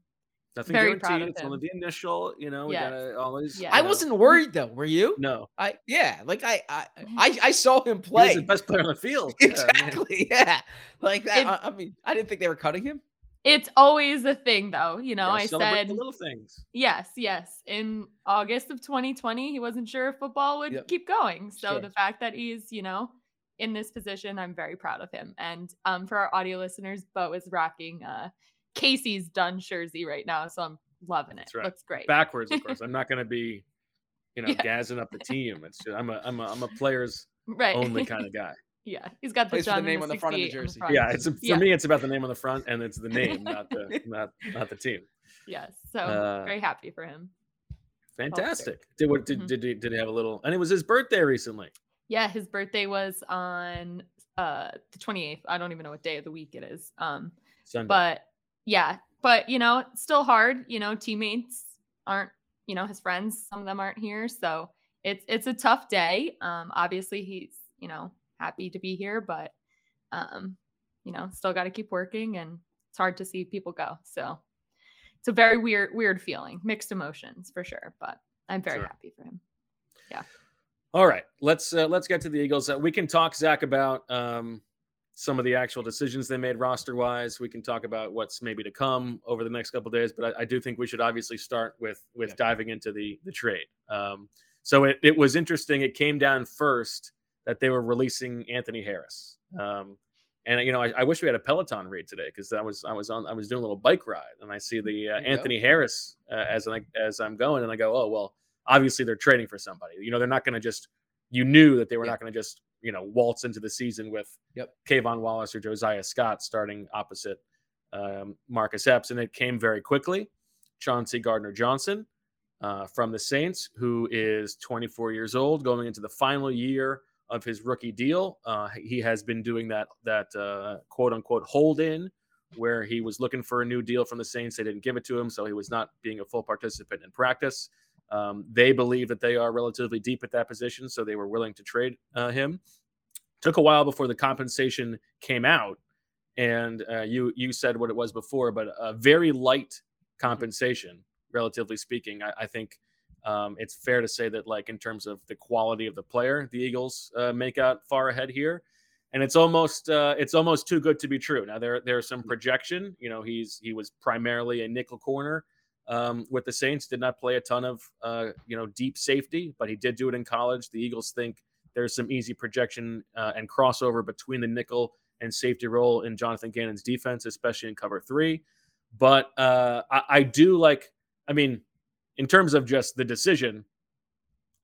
Nothing
Very proud
guaranteed.
of
It's only
him.
the initial. You know, we
Yes.
gotta always.
Yeah.
you
I wasn't worried though. Were you?
No,
I yeah. Like I I [LAUGHS] I, I saw him
he was
play.
the best player on the [LAUGHS] field. Yeah, I
exactly. Yeah. Like that.
It-
I, I mean, I didn't think they were cutting him.
it's always a thing, though. You know,
gotta
I said
the little things.
yes, yes. In August of 2020, he wasn't sure if football would
Yep.
keep going. So
Sure.
the fact that he's, you know, in this position, I'm very proud of him. And um, for our audio listeners, Bo is rocking uh, Casey's done jersey right now, so I'm loving it.
That's right.
Looks great.
Backwards, of course. [LAUGHS] I'm not gonna be, you know,
Yeah.
gassing up the team. It's just, I'm a I'm a I'm a players [LAUGHS]
right.
only [LAUGHS] kind of guy.
yeah, he's got the
Plays the
John
name on the front of the jersey.
front.
Yeah, it's a, for
Yeah.
me. It's about the name on the front, and it's the name, not the not not the team.
Yes. So
Uh,
very happy for him.
Fantastic. Did what did
Mhm.
did he, did he have a little? And it was his birthday recently.
Yeah, his birthday was on uh the 28th. I don't even know what day of the week it is. Um
Sunday.
but yeah, but you know, still hard, you know, teammates aren't, you know, his friends, some of them aren't here, so it's it's a tough day. Um obviously he's, you know, happy to be here, but um you know, still got to keep working and it's hard to see people go. So it's a very weird weird feeling, mixed emotions for sure, but I'm very
Sure.
happy for him. Yeah.
All right, let's uh, let's get to the Eagles. Uh, we can talk Zach about um, some of the actual decisions they made roster wise. We can talk about what's maybe to come over the next couple of days. But I, I do think we should obviously start with with
Yeah.
diving into the the trade. Um, so it, it was interesting. It came down first that they were releasing Anthony Harris. Um, and you know, I, I wish we had a Peloton read today because I was I was on I was doing a little bike ride and I see the uh,
There you go.
Anthony Harris uh, as I, as I'm going and I go, oh well, obviously they're trading for somebody. You know, they're not going to just. You knew that they were
Yeah.
not going to just you know waltz into the season with
Yep.
K'Von Wallace or Josiah Scott starting opposite um, Marcus Epps, and it came very quickly. Chauncey Gardner Johnson uh, from the Saints, who is 24 years old, going into the final year of his rookie deal. Uh, he has been doing that that uh, quote unquote hold in where he was looking for a new deal from the Saints. They didn't give it to him, so he was not being a full participant in practice. Um, they believe that they are relatively deep at that position, so they were willing to trade uh, him. Took a while before the compensation came out, and uh, you you said what it was before, but a very light compensation, relatively speaking. I, I think um, it's fair to say that, like in terms of the quality of the player, the Eagles uh, make out far ahead here and it's almost uh, it's almost too good to be true. Now there there's some projection. You know, he's he was primarily a nickel corner um, with the Saints. Did not play a ton of uh, you know deep safety, but he did do it in college. The Eagles think there's some easy projection uh, and crossover between the nickel and safety role in Jonathan Gannon's defense, especially in cover three. But uh, I, I do like. I mean, in terms of just the decision,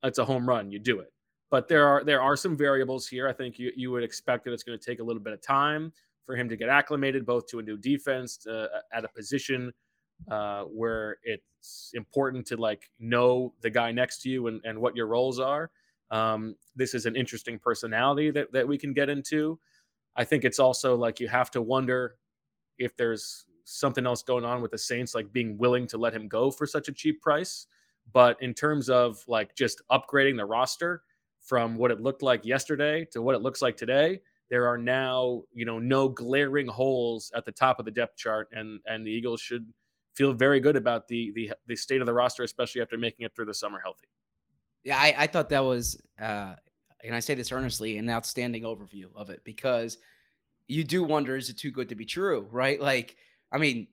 it's a home run. You do it but there are there are some variables here. I think you you would expect that it's going to take a little bit of time for him to get acclimated, both to a new defense, uh, at a position uh, where it's important to like know the guy next to you and, and what your roles are. Um, this is an interesting personality that that we can get into. I think it's also like you have to wonder if there's something else going on with the Saints, like being willing to let him go for such a cheap price. But in terms of like just upgrading the roster, from what it looked like yesterday to what it looks like today, there are now, you know, no glaring holes at the top of the depth chart, and and the Eagles should feel very good about the the the state of the roster, especially after making it through the summer healthy.
Yeah, I, I thought that was, uh, and I say this earnestly, an outstanding overview of it because you do wonder is it too good to be true, right? Like, I mean,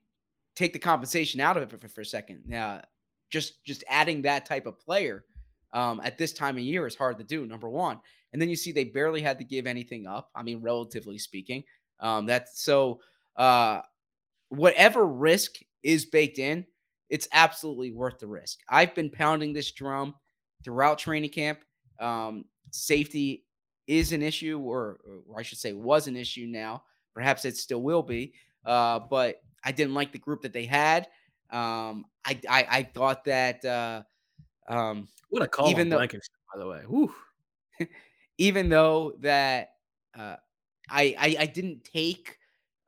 take the compensation out of it for, for a second. Yeah, just just adding that type of player um, at this time of year is hard to do. Number one, and then you see they barely had to give anything up. I mean, relatively speaking, um, that's so. Uh, whatever risk is baked in, it's absolutely worth the risk. I've been pounding this drum throughout training camp. Um, safety is an issue, or, or, I should say, was an issue now. Perhaps it still will be. Uh, but I didn't like the group that they had. Um, I, I, I thought that uh, um,
what a call even though, Blankenship, by the way. [LAUGHS]
Even though that uh, I, I I didn't take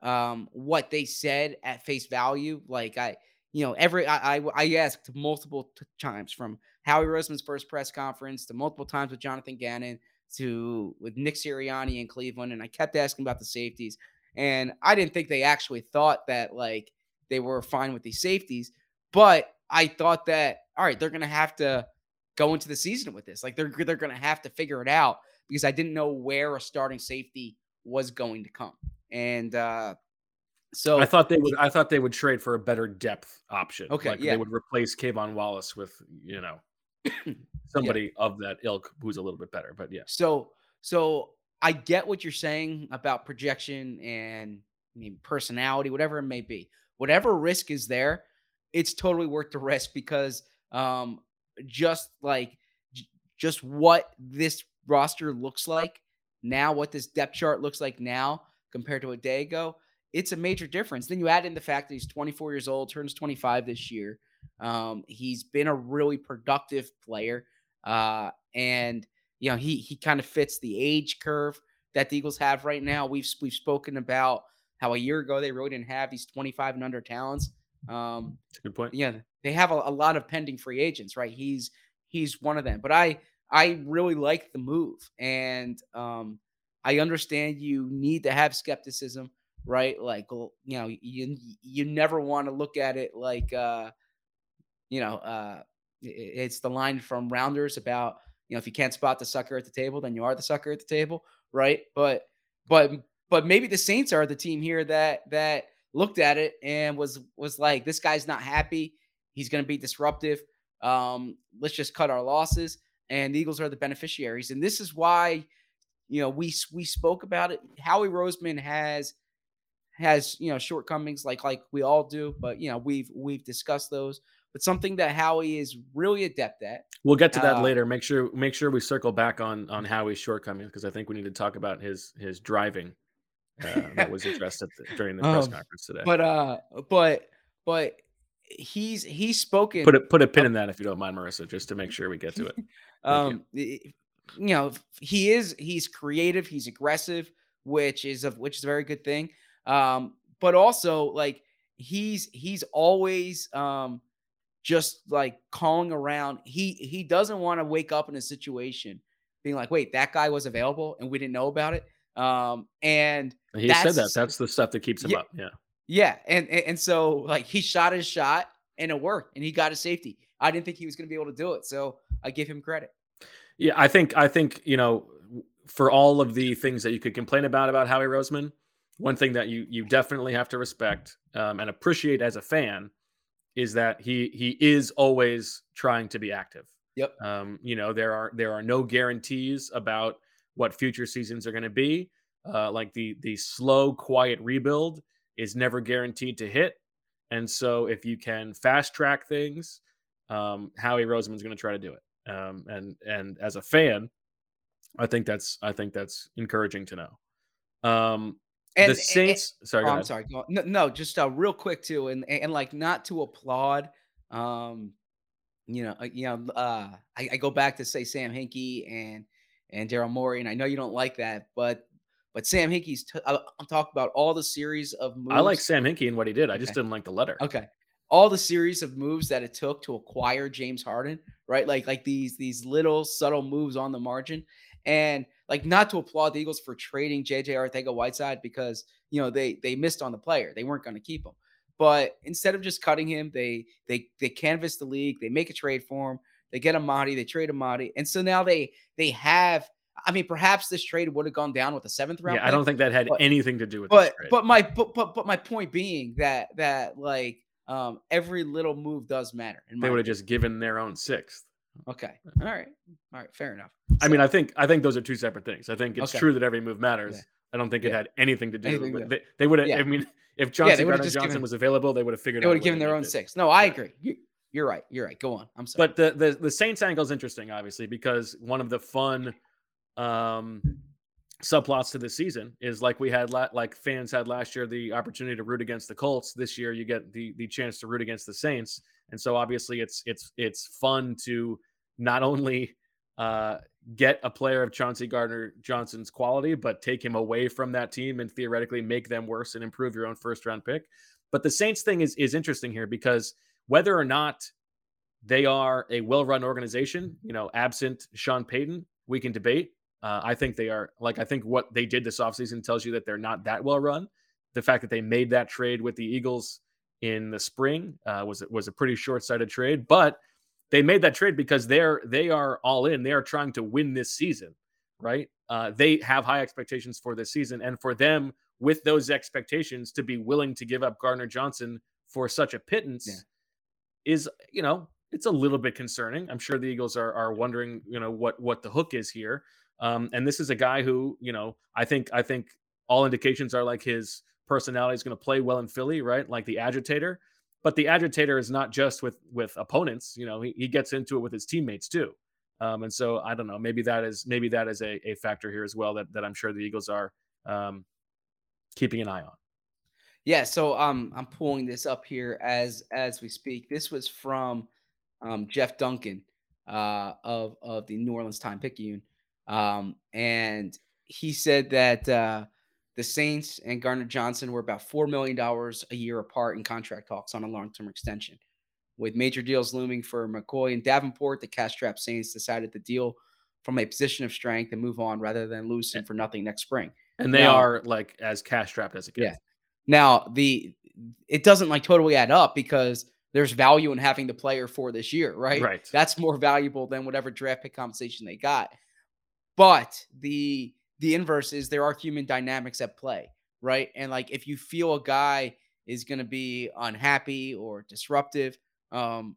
um, what they said at face value, like I you know every I I, I asked multiple t- times from Howie Roseman's first press conference to multiple times with Jonathan Gannon to with Nick Sirianni in Cleveland, and I kept asking about the safeties, and I didn't think they actually thought that like they were fine with these safeties, but I thought that all right, they're to have to go into the season with this. Like they're they're to have to figure it out because I didn't know where a starting safety was going to come. And uh so
I thought they would I thought they would trade for a better depth option.
Okay,
like
yeah.
they would replace K'Von Wallace with, you know, [COUGHS] somebody yeah. of that ilk who's a little bit better. But yeah.
So so I get what you're saying about projection and I mean personality, whatever it may be. Whatever risk is there, it's totally worth the risk because um, just like just what this roster looks like now, what this depth chart looks like now compared to a day ago, it's a major difference. Then you add in the fact that he's 24 years old, turns 25 this year. Um, he's been a really productive player, uh, and you know he he kind of fits the age curve that the Eagles have right now. We've we've spoken about how a year ago they really didn't have these 25 and under talents. Um,
That's a good point.
Yeah, they have a, a lot of pending free agents, right? He's he's one of them. But I I really like the move, and um, I understand you need to have skepticism, right? Like you know, you you never want to look at it like uh, you know, uh, it's the line from Rounders about you know if you can't spot the sucker at the table, then you are the sucker at the table, right? But but but maybe the Saints are the team here that that looked at it and was was like, this guy's not happy. He's going to be disruptive. Um, let's just cut our losses. And the Eagles are the beneficiaries. And this is why, you know, we we spoke about it. Howie Roseman has has you know shortcomings like like we all do, but you know we've we've discussed those. But something that Howie is really adept at.
We'll get to that uh, later. Make sure make sure we circle back on on Howie's shortcomings because I think we need to talk about his his driving uh, that was addressed the, during the [LAUGHS] press um, conference today.
But uh, but but he's he's spoken.
Put a put a pin in that if you don't mind, Marissa, just to make sure we get to it. [LAUGHS]
um, you. know, he is he's creative, he's aggressive, which is of which is a very good thing. Um, but also like he's he's always um just like calling around. He he doesn't want to wake up in a situation being like, wait, that guy was available and we didn't know about it. Um, and
He said that. That's the stuff that keeps him
Yeah.
up. Yeah.
yeah, and, and and so like he shot his shot and it worked, and he got his safety. I didn't think he was going to be able to do it, so I give him credit.
Yeah, I think I think you know for all of the things that you could complain about about Howie Roseman, one thing that you you definitely have to respect um, and appreciate as a fan is that he he is always trying to be active.
Yep.
Um, you know there are there are no guarantees about what future seasons are going to be. Uh, like the the slow, quiet rebuild is never guaranteed to hit, and so if you can fast track things, um, Howie Roseman's going to try to do it. Um, and and as a fan, I think that's I think that's encouraging to know. Um,
And
the Saints. sorry,
oh,
go
I'm sorry. No, no, just uh, real quick too, and, and and, like not to applaud. Um, you know, uh, you know, uh, I, I go back to say Sam Hinkie and and Daryl Morey, and I know you don't like that, but but Sam Hinkie's. T- I- I'm talking about all the series of moves.
I like Sam Hinkie and what he did. I just
Okay.
didn't like the letter.
Okay. All the series of moves that it took to acquire James Harden, right? Like like these these little subtle moves on the margin. And like not to applaud the Eagles for trading JJ Arcega-Whiteside because you know they they missed on the player. They weren't going to keep him. But instead of just cutting him, they they they canvass the league, they make a trade for him, they get Amadi, they trade Amadi. And so now they they have I mean, perhaps this trade would have gone down with a seventh round.
Yeah, I don't think that had
but-
anything to do with this
but but my but, but but my point being that that like um every little move does matter.
They would have just given their own sixth.
okay. All right, all right, fair enough.
I mean, I think I think those are two separate things. I think it's
Okay.
true that every move matters.
Yeah.
I don't think it had anything to do.
Anything
with. They, they would have.
Yeah.
I mean, [LAUGHS] if Johnson
they would've
Gardner
just
Johnson
given-
was available, they would have figured out.
They
would
have given their own
it.
six. No, I
Yeah.
agree. You, you're right. You're right. Go on. I'm sorry.
But the, the the Saints angle is interesting, obviously, because one of the fun um, subplots to this season is like we had la- like fans had last year the opportunity to root against the Colts. This year, you get the the chance to root against the Saints, and so obviously it's it's it's fun to not only uh, get a player of Chauncey Gardner Johnson's quality, but take him away from that team and theoretically make them worse and improve your own first round pick. But the Saints thing is is interesting here because whether or not they are a well-run organization, you know, absent Sean Payton, we can debate. Uh, I think they are like I think what they did this offseason tells you that they're not that well run. The fact that they made that trade with the Eagles in the spring uh, was was a pretty short-sighted trade, but they made that trade because they're they are all in. They are trying to win this season, right? Uh, they have high expectations for this season, and for them with those expectations to be willing to give up Gardner Johnson for such a pittance is you know it's a little bit concerning. I'm sure the Eagles are are wondering you know what what the hook is here. Um, and this is a guy who you know I think I think all indications are like his personality is going to play well in Philly, right? Like the agitator. But the agitator is not just with with opponents. You know, he, he gets into it with his teammates too. Um, and so I don't know. Maybe that is maybe that is a, a factor here as well that that I'm sure the Eagles are um, keeping an eye on.
Yeah, so um, I'm pulling this up here as as we speak. This was from um, Jeff Duncan uh, of of the New Orleans Time Picayune, um, and he said that uh, the Saints and Gardner Johnson were about four million dollars a year apart in contract talks on a long term extension. With major deals looming for McCoy and Davenport, the cash strapped Saints decided to deal from a position of strength and move on rather than lose him for nothing next spring.
And they
Now-
are like as cash strapped as it gets.
Yeah. Now the it doesn't like totally add up because there's value in having the player for this year, right?
Right.
That's more valuable than whatever draft pick compensation they got. But the the inverse is there are human dynamics at play, right? And like if you feel a guy is going to be unhappy or disruptive, um,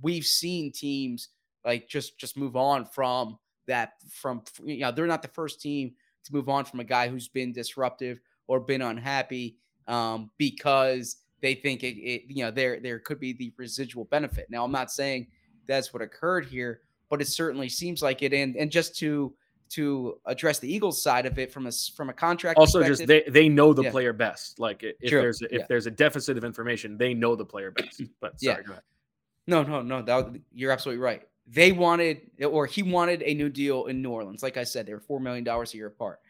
we've seen teams like just just move on from that. From you know they're not the first team to move on from a guy who's been disruptive or been unhappy um, because they think it, it you know there there could be the residual benefit. Now I'm not saying that's what occurred here, but it certainly seems like it. And and just to to address the Eagles side of it from a from a contract
Also, just they they know the
Yeah.
player best. Like if
True.
there's a, if
Yeah.
there's a deficit of information, they know the player best. [CLEARS THROAT] But
Yeah.
sorry, go ahead.
No, no, no. That, you're absolutely right. They wanted, or he wanted a new deal in New Orleans. Like I said, they were $4 million a year apart.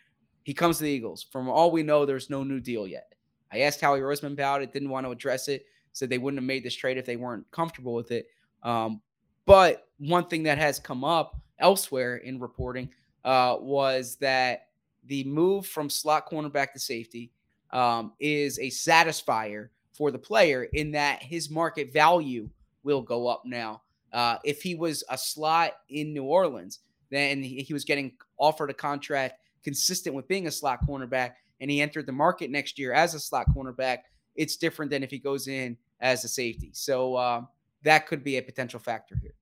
He comes to the Eagles. From all we know, there's no new deal yet. I asked Howie Roseman about it, didn't want to address it, said they wouldn't have made this trade if they weren't comfortable with it. Um, but one thing that has come up elsewhere in reporting uh, was that the move from slot cornerback to safety um, is a satisfier for the player in that his market value will go up now. Uh, if he was a slot in New Orleans, then he, he was getting offered a contract consistent with being a slot cornerback, and he entered the market next year as a slot cornerback. It's different than if he goes in as a safety. So um, that could be a potential factor here.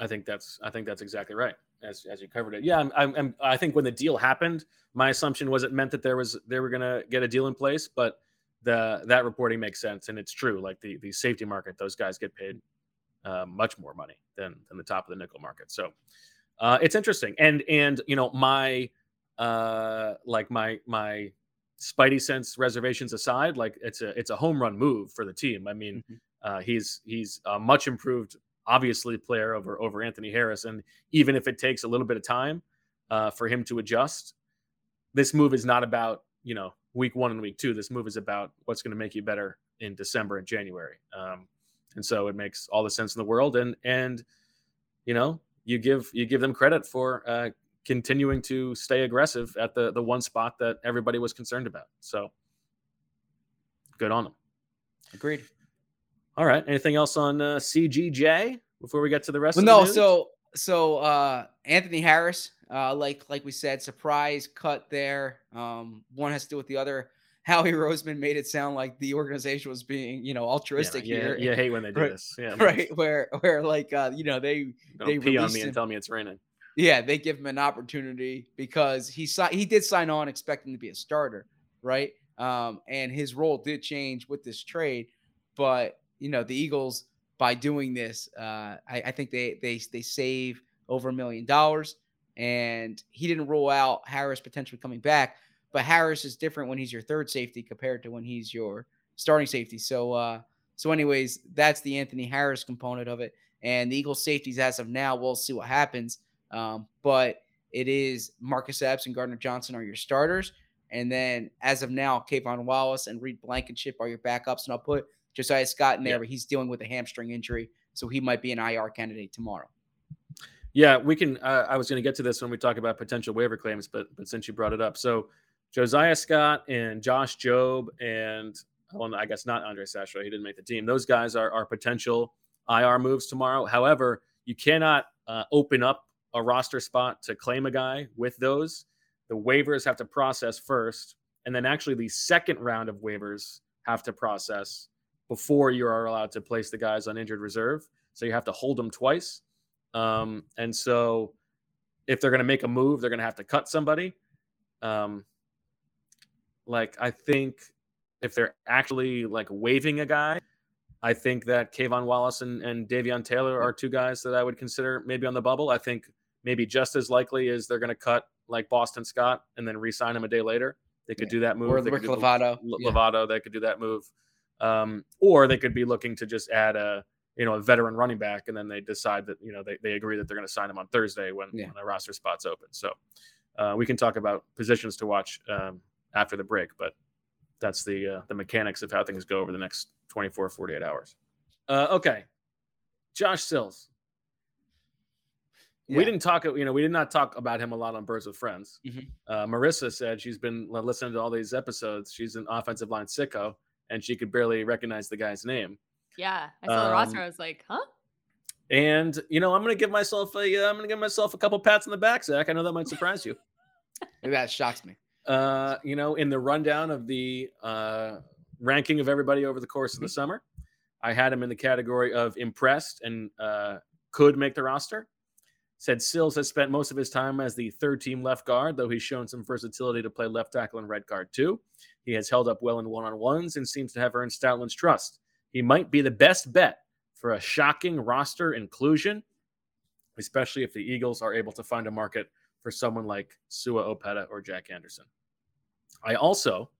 I think that's I think that's exactly right as as you covered it. Yeah, I'm, I'm, I'm, i think when the deal happened, my assumption was it meant that there was they were going to get a deal in place, but the that reporting makes sense and it's true. Like the the safety market, those guys get paid uh, much more money than than the top of the nickel market. So uh, it's interesting. And and you know my uh, like my my spidey sense reservations aside, like it's a it's a home run move for the team. I mean, mm-hmm. uh, he's he's a much improved obviously player over over Anthony Harris. And even if it takes a little bit of time uh, for him to adjust, this move is not about you know week one and week two. This move is about what's going to make you better in December and January. Um, and so it makes all the sense in the world. And and you know you give you give them credit for uh, continuing to stay aggressive at the the one spot that everybody was concerned about. So good on them.
Agreed.
All right. Anything else on uh, CGJ before we get to the rest?
Well,
no.
So so uh, Anthony Harris, uh, like like we said, surprise cut there. Um, one has to do with the other. Howie Roseman made it sound like the organization was being, you know, altruistic
yeah,
here.
Yeah, hate when they do
right,
this. Yeah, [LAUGHS]
right. Where where like uh, you know they
Don't
they
pee on me
him.
and tell me it's raining.
Yeah, they give him an opportunity because he si- he did sign on expecting to be a starter, right? Um, and his role did change with this trade, but you know the Eagles by doing this, uh, I, I think they they they save over a million dollars. And he didn't rule out Harris potentially coming back, but Harris is different when he's your third safety compared to when he's your starting safety. So, uh, so anyways, that's the Anthony Harris component of it. And the Eagles safeties, as of now, we'll see what happens. Um, but it is Marcus Epps and Gardner Johnson are your starters. And then as of now, K'Von Wallace and Reed Blankenship are your backups. And I'll put Josiah Scott in there, yeah. but he's dealing with a hamstring injury. So he might be an IR candidate tomorrow.
Yeah, we can. Uh, I was going to get to this when we talk about potential waiver claims, but but since you brought it up, so Josiah Scott and Josh Jobe and well, I guess not Andre Chachere. He didn't make the team. Those guys are are potential IR moves tomorrow. However, you cannot uh, open up a roster spot to claim a guy with those. The waivers have to process first, and then actually the second round of waivers have to process before you are allowed to place the guys on injured reserve. So you have to hold them twice. Um, and so if they're going to make a move, they're going to have to cut somebody. Um, like I think if they're actually like waiving a guy, I think that K'Von Wallace and, and Davion Taylor are two guys that I would consider maybe on the bubble. I think maybe just as likely is they're going to cut like Boston Scott and then re-sign him a day later. They could yeah. do that move.
Or
they
Rick Lovato.
Lovato, yeah. they could do that move. Um, or they could be looking to just add a you know a veteran running back, and then they decide that you know they, they agree that they're going to sign him on Thursday when, yeah. when the roster spot's open. So uh, we can talk about positions to watch um, after the break, but that's the uh, the mechanics of how things go over the next 24 48 hours. Uh, okay, Josh Sills. Yeah. We didn't talk, you know, we did not talk about him a lot on Birds with Friends. Mm-hmm. Uh, Marissa said she's been listening to all these episodes. She's an offensive line sicko and she could barely recognize the guy's name.
Yeah, I saw the roster. I was like, huh?
And you know, I'm gonna give myself a, am uh, gonna give myself a couple pats on the back, Zach. I know that might surprise you. [LAUGHS]
That shocks me.
Uh, you know, in the rundown of the uh, ranking of everybody over the course of the summer, I had him in the category of impressed and uh, could make the roster. Said Sills has spent most of his time as the third team left guard, though he's shown some versatility to play left tackle and right guard too. He has held up well in one on ones and seems to have earned Stoutland's trust. He might be the best bet for a shocking roster inclusion, especially if the Eagles are able to find a market for someone like Sua Opeta or Jack Anderson. I also,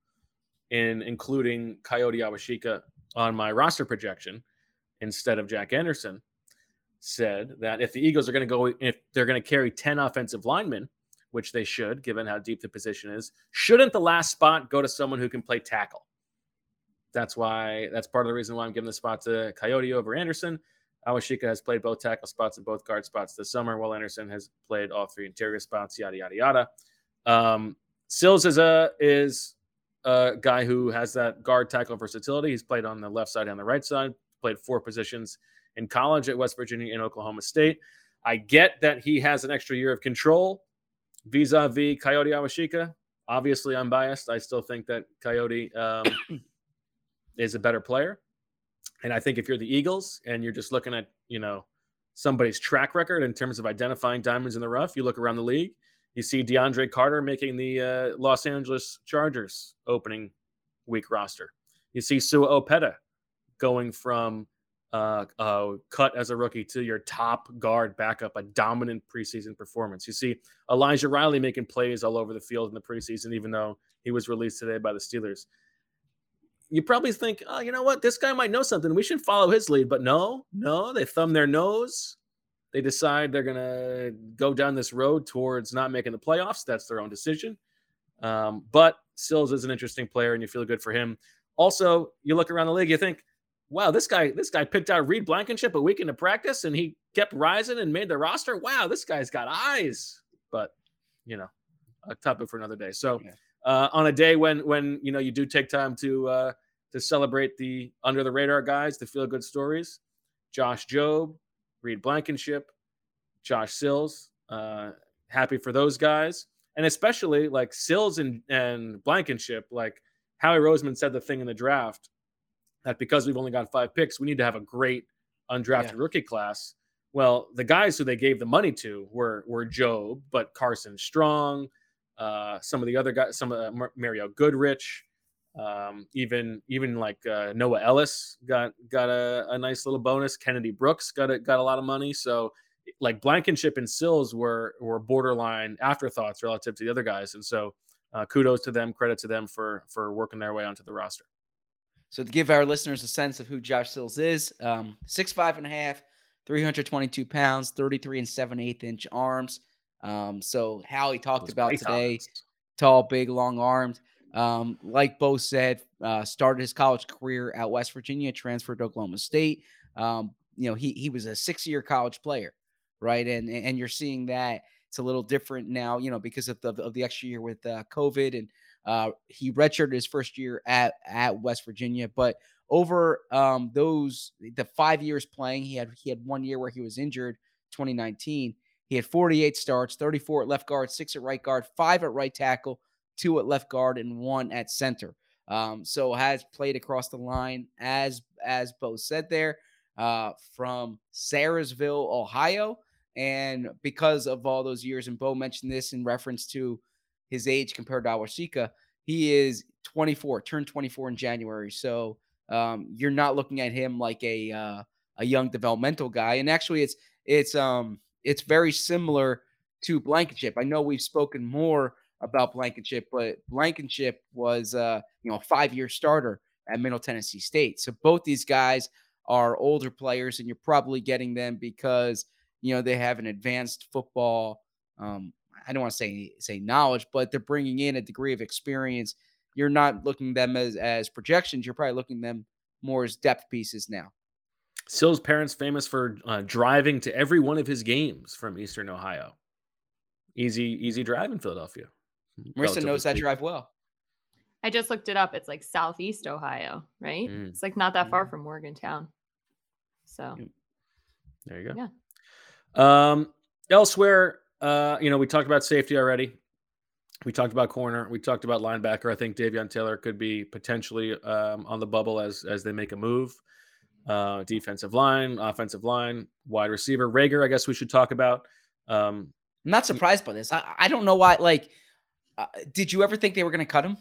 in including Kayode Awosika on my roster projection instead of Jack Anderson, said that if the Eagles are going to go, if they're going to carry 10 offensive linemen, which they should, given how deep the position is. Shouldn't the last spot go to someone who can play tackle? That's why that's part of the reason why I'm giving the spot to Kayode over Anderson. Awosika has played both tackle spots and both guard spots this summer, while Anderson has played all three interior spots. Yada yada yada. Um, Sills is a is a guy who has that guard tackle versatility. He's played on the left side and the right side. Played four positions in college at West Virginia and Oklahoma State. I get that he has an extra year of control vis-a-vis Kayode Awosika. Obviously, I'm biased. I still think that Kayode um, [COUGHS] is a better player. And I think if you're the Eagles and you're just looking at, you know, somebody's track record in terms of identifying diamonds in the rough, you look around the league, you see DeAndre Carter making the uh, Los Angeles Chargers opening week roster. You see Sua Opeta going from uh, uh, cut as a rookie to your top guard backup, a dominant preseason performance. You see Elijah Riley making plays all over the field in the preseason, even though he was released today by the Steelers. You probably think, oh, you know what? This guy might know something. We should follow his lead. But no, no, they thumb their nose. They decide they're going to go down this road towards not making the playoffs. That's their own decision. Um, but Sills is an interesting player, and you feel good for him. Also, you look around the league, you think, wow, this guy, this guy picked out Reed Blankenship a week into practice and he kept rising and made the roster. Wow, this guy's got eyes. But you know, a topic for another day. So uh, on a day when when you know you do take time to uh, to celebrate the under the radar guys, the feel good stories, Josh Jobe, Reed Blankenship, Josh Sills. Uh, happy for those guys, and especially like Sills and and Blankenship. Like Howie Roseman said the thing in the draft that because we've only got five picks, we need to have a great undrafted yeah. rookie class. Well, the guys who they gave the money to were were Jobe, but Carson Strong, uh, some of the other guys, some of uh, Mario Goodrich, um, even even like uh, Noah Ellis got got a, a, nice little bonus. Kennedy Brooks got a, got a lot of money. So like Blankenship and Sills were were borderline afterthoughts relative to the other guys, and so uh, kudos to them, credit to them for for working their way onto the roster.
So to give our listeners a sense of who Josh Sills is, um, six five and a half, 322 pounds, 33 and 7 8 inch arms. Um, so Howie talked Those about today, arms. tall, big, long armed. Um, like Bo said, uh, started his college career at West Virginia, transferred to Oklahoma State. Um, you know, he he was a six year college player, right? And and you're seeing that it's a little different now, you know, because of the of the extra year with uh, COVID and uh, he redshirted his first year at at West Virginia, but over um, those the five years playing, he had he had one year where he was injured, 2019. He had 48 starts, 34 at left guard, six at right guard, five at right tackle, two at left guard, and one at center. Um, so has played across the line as as Bo said there uh, from Sarahsville, Ohio. And because of all those years, and Bo mentioned this in reference to his age compared to Awosika. He is 24, turned 24 in January. So um, you're not looking at him like a uh, a young developmental guy. And actually, it's it's um it's very similar to Blankenship. I know we've spoken more about Blankenship, but Blankenship was uh you know a five year starter at Middle Tennessee State. So both these guys are older players, and you're probably getting them because you know they have an advanced football um, I don't want to say say knowledge, but they're bringing in a degree of experience. You're not looking them as as projections. You're probably looking them more as depth pieces now.
Sill's parents famous for uh, driving to every one of his games from Eastern Ohio. Easy, easy drive in Philadelphia.
Marissa knows that drive well.
I just looked it up. It's like Southeast Ohio, right? Mm. It's like not that far mm. from Morgantown. So
there you go. Yeah. Um, elsewhere, uh, you know, we talked about safety already. We talked about corner. We talked about linebacker. I think Davion Taylor could be potentially um, on the bubble as as they make a move. Uh, defensive line, offensive line, wide receiver. Reagor, I guess we should talk about. Um,
I'm not surprised by this. I, I don't know why. Like, uh, did you ever think they were going to cut him?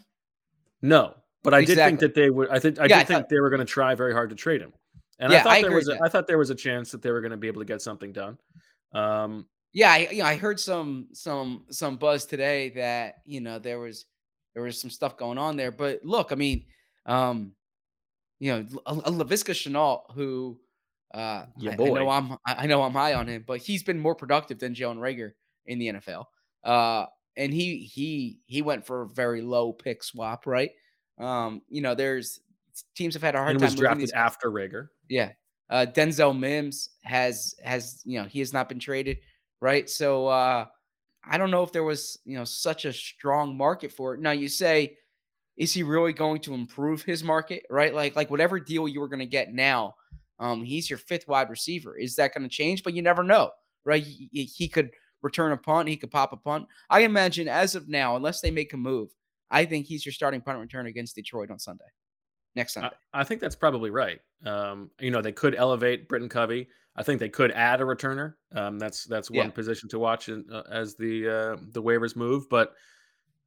No, but I exactly. did think that they would. I think I yeah, did I think thought, they were going to try very hard to trade him, and yeah, I thought I there was. A, I thought there was a chance that they were going to be able to get something done. Um,
yeah, I, you know, I heard some some some buzz today that you know there was there was some stuff going on there. But look, I mean, um, you know, Laviska Shenault, who uh, I, I, know I'm I know I'm high on him, but he's been more productive than Jalen Reagor in the NFL. Uh, and he he he went for a very low pick swap, right? Um, you know, there's teams have had a hard
And
time.
was drafted
these
after Reagor.
Yeah. Uh, Denzel Mims has has you know he has not been traded, right? So uh, I don't know if there was you know such a strong market for it. Now you say, is he really going to improve his market, right? Like like whatever deal you were going to get now, um, he's your fifth wide receiver. Is that going to change? But you never know, right? He, he- could return a punt, he could pop a punt. I imagine as of now, unless they make a move, I think he's your starting punt return against Detroit on Sunday, next Sunday.
I, I think that's probably right. Um, you know, they could elevate Britton Covey. I think they could add a returner. Um, that's that's one
Yeah.
position to watch in, uh, as the uh, the waivers move. But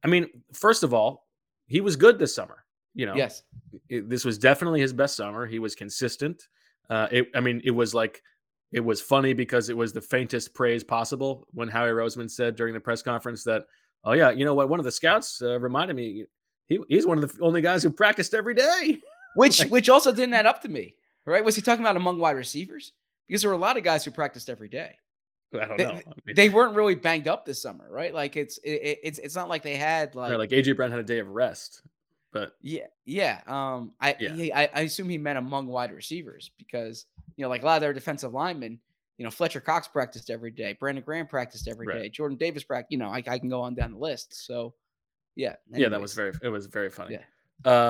I mean, first of all, he was good this summer. You know,
Yes.
it- this was definitely his best summer. He was consistent. Uh, it, I mean, it was like it was funny because it was the faintest praise possible when Howie Roseman said during the press conference that, "Oh yeah, you know what? One of the scouts uh, reminded me he, he's one of the only guys who practiced every day." [LAUGHS]
Which
Like-
which also didn't add up to me, right? Was he talking about among wide receivers? Because there were a lot of guys who practiced every day.
I don't
They,
know. I mean,
they weren't really banged up this summer, right? Like it's it, it- it's it's not like they had like,
right, like AJ Brown had a day of rest, but
yeah yeah. Um, I,
Yeah.
he- I I assume he meant among wide receivers because you know like a lot of their defensive linemen, you know Fletcher Cox practiced every day, Brandon Graham practiced every day,
Right.
Jordan Davis practiced. You know I, I can go on down the list. So yeah,
yeah, that was very it was very funny.
Yeah.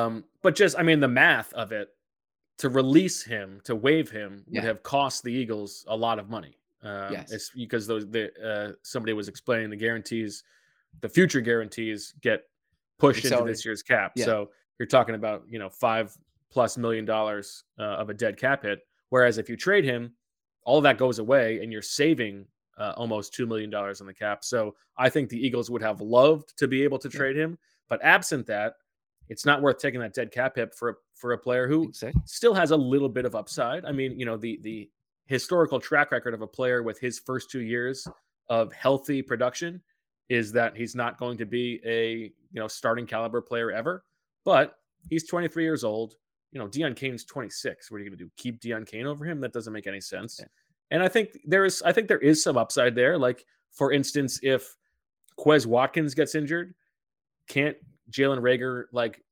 Um, but just I mean the math of it to release him to waive him would
Yeah.
have cost the Eagles a lot of money. Um,
Yes.
it's because those the uh, somebody was explaining the guarantees, the future guarantees get pushed into this year's cap.
Yeah.
So you're talking about you know five plus million dollars uh, of a dead cap hit. Whereas if you trade him, all of that goes away and you're saving uh, almost two million dollars on the cap. So I think the Eagles would have loved to be able to trade him, but absent that, it's not worth taking that dead cap hit for a, for a player who
Exactly.
still has a little bit of upside. I mean, you know, the the historical track record of a player with his first two years of healthy production is that he's not going to be a you know starting caliber player ever. But he's 23 years old. You know, Deon Cain's 26. What are you going to do? Keep Deon Cain over him? That doesn't make any sense.
Yeah.
And I think there is I think there is some upside there. Like for instance, if Quez Watkins gets injured, can't Jalen Reagor like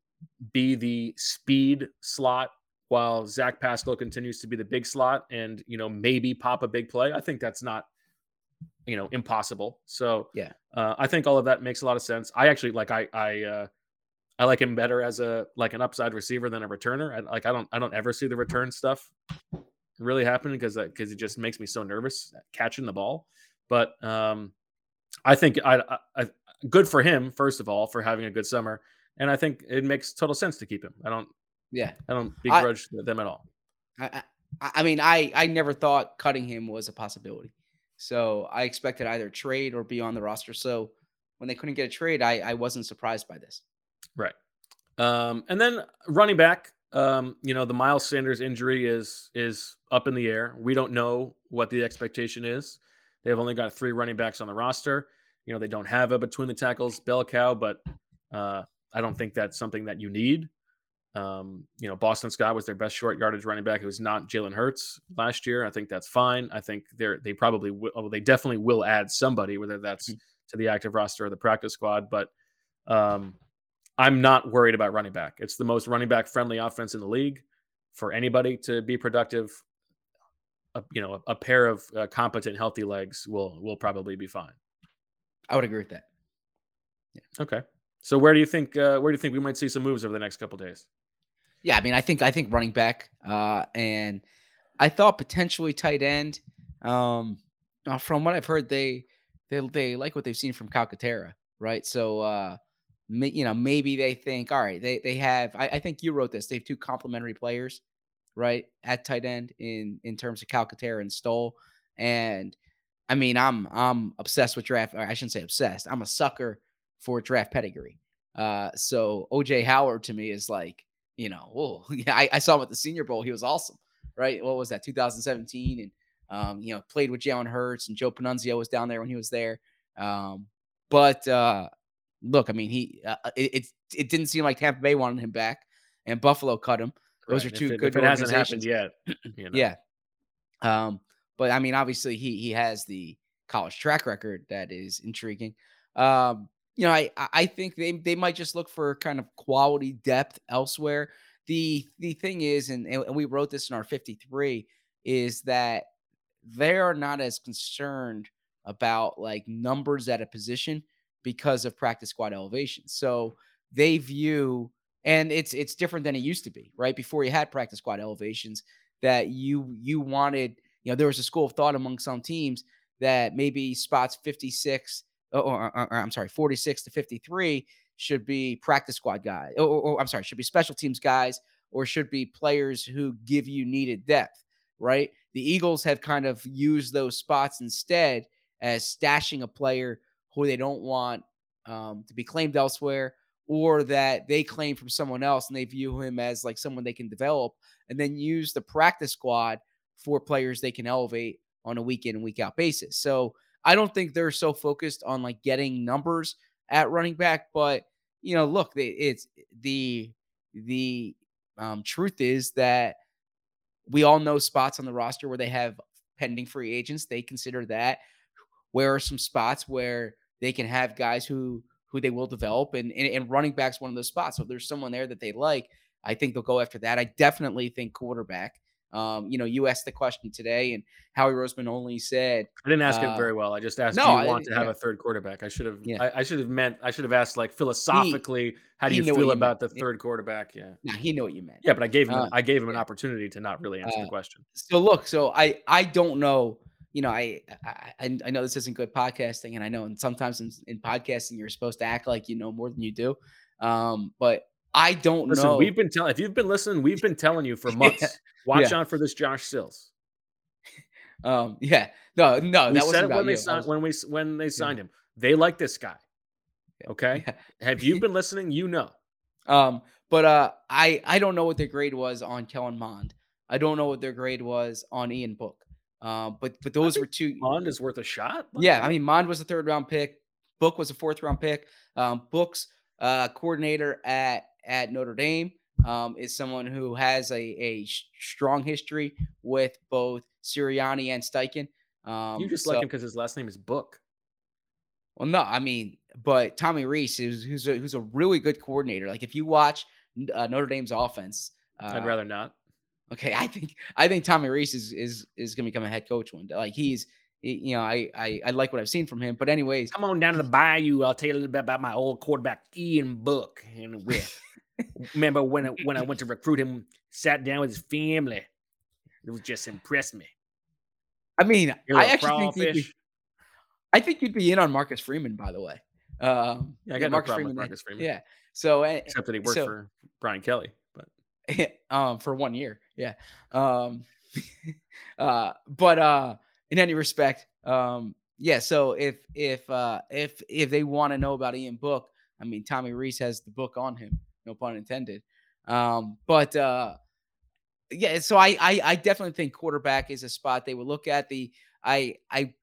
be the speed slot while Zach Pascal continues to be the big slot and you know maybe pop a big play? I think that's not you know impossible. So
Yeah.
uh, I think all of that makes a lot of sense. I actually like I I uh, I like him better as a like an upside receiver than a returner. I, like I don't I don't ever see the return stuff really happen because because it just makes me so nervous catching the ball. But um, I think I, I, I good for him first of all for having a good summer, and I think it makes total sense to keep him. I don't
Yeah.
I don't
I-
begrudge them at all.
I, I, I mean, I, I never thought cutting him was a possibility. So I expected either trade or be on the roster. So when they couldn't get a trade, I, I wasn't surprised by this.
Right. Um, and then running back, um, you know, the Miles Sanders injury is is up in the air. We don't know what the expectation is. They've only got three running backs on the roster. You know, they don't have a between the tackles bell cow, but uh, I don't think that's something that you need. Um, you know, Boston Scott was their best short yardage running back. It was not Jalen Hurts last year. I think that's fine. I think they're they probably will, well, they definitely will add somebody, whether that's to the active roster or the practice squad. But um, I'm not worried about running back. It's the most running back friendly offense in the league. For anybody to be productive, a, you know, a, a pair of uh, competent, healthy legs will will probably be fine.
I would agree with that.
Okay. So where do you think uh, where do you think we might see some moves over the next couple days?
Yeah, I mean, I think I think running back, uh, and I thought potentially tight end. Um, uh, from what I've heard, they they they like what they've seen from Calcaterra, right? So, uh, you know, maybe they think, all right, they they have. I, I think you wrote this. They have two complementary players, right, at tight end in in terms of Calcaterra and Stoll, and I mean, I'm I'm obsessed with draft. I shouldn't say obsessed. I'm a sucker for draft pedigree. Uh, so OJ Howard to me is like you know, oh [LAUGHS] yeah, I, I saw him at the Senior Bowl. He was awesome, right? What was that, 2017? And um, you know, played with Jalen Hurts and Joe Panunzio was down there when he was there. Um, but uh, look, I mean, he uh, it, it it didn't seem like Tampa Bay wanted him back, and Buffalo cut him. Those
Right.
are two
if it,
good
if it hasn't happened yet. [CLEARS THROAT] You know.
Yeah. Um, but I mean, obviously he he has the college track record that is intriguing. Um, you know, I I I think they they might just look for kind of quality depth elsewhere. the the thing is, and, and we wrote this in our 53, is that they are not as concerned about like numbers at a position because of practice squad elevation. So they view and it's it's different than it used to be, right? Before you had practice squad elevations that you you wanted, you know, there was a school of thought among some teams that maybe spots 56 uh, or, or, or I'm sorry, 46 to 53 should be practice squad guys, or, I'm sorry, should be special teams guys, or should be players who give you needed depth, right? The Eagles have kind of used those spots instead as stashing a player who they don't want um, to be claimed elsewhere or that they claim from someone else and they view him as like someone they can develop and then use the practice squad for players they can elevate on a week in and week out basis. So I don't think they're so focused on like getting numbers at running back, but you know, look, it's the the um, truth is that we all know spots on the roster where they have pending free agents. They consider that. Where are some spots where they can have guys who who they will develop, and, and and running backs one of those spots. So if there's someone there that they like, I think they'll go after that. I definitely think quarterback. Um, you know, you asked the question today, and Howie Roseman only said
I didn't ask
uh,
it very well. I just asked,
no,
do you
I-
want to have
yeah.
a third quarterback? I should have.
Yeah.
I, I should have meant. I should have asked like philosophically, how do
he
you feel
you
about
meant.
the third quarterback? Yeah.
Nah, he knew what you meant.
Yeah, but I gave him.
Uh,
I gave him an opportunity to not really answer
Uh,
the question.
So look, so I I don't know. You know, I I I know this isn't good podcasting, and I know, and sometimes in, in podcasting you're supposed to act like you know more than you do. Um, but I don't
Listen,
know.
we've been telling. If you've been listening, we've been telling you for [LAUGHS] months. Watch
yeah.
out for this Josh Sills. [LAUGHS]
Um, yeah, no, no,
we
that
it when they
you.
Signed
was-
when we when they signed him. They like this guy. Okay. Have you been listening? You know. [LAUGHS]
Um, but uh, I I don't know what their grade was on Kellen Mond. I don't know what their grade was on Ian Book. Um, but but those were two.
Mond is worth a shot. Like,
Yeah, I mean, Mond was a third round pick. Book was a fourth round pick. Um, Book's uh, coordinator at at Notre Dame um, is someone who has a a strong history with both Sirianni and Steichen. Um,
you just
so-
like him because his last name is Book.
Well, no, I mean, but Tommy Rees is who's a, who's a really good coordinator. Like if you watch uh, Notre Dame's offense, uh,
I'd rather not.
Okay, I think I think Tommy Rees is is is gonna become a head coach one day. Like he's, you know, I, I I like what I've seen from him. But anyways,
Come on down to the bayou. I'll tell you a little bit about my old quarterback Ian Book. And [LAUGHS] with remember when I, when I went to recruit him, sat down with his family. It was just impressed me.
I mean, I actually think you'd be. I think you'd be in on Marcus Freeman, by the way. Um,
Yeah, I got no problem with Marcus Freeman.
Yeah. So eh,
Except that he worked
so-
for Brian Kelly. But [LAUGHS]
um for one year yeah. Um [LAUGHS] uh but uh in any respect um yeah so if if uh if if they want to know about ian book i mean tommy rees has the book on him no pun intended. Um but uh yeah so i i, I definitely think quarterback is a spot they would look at. The i i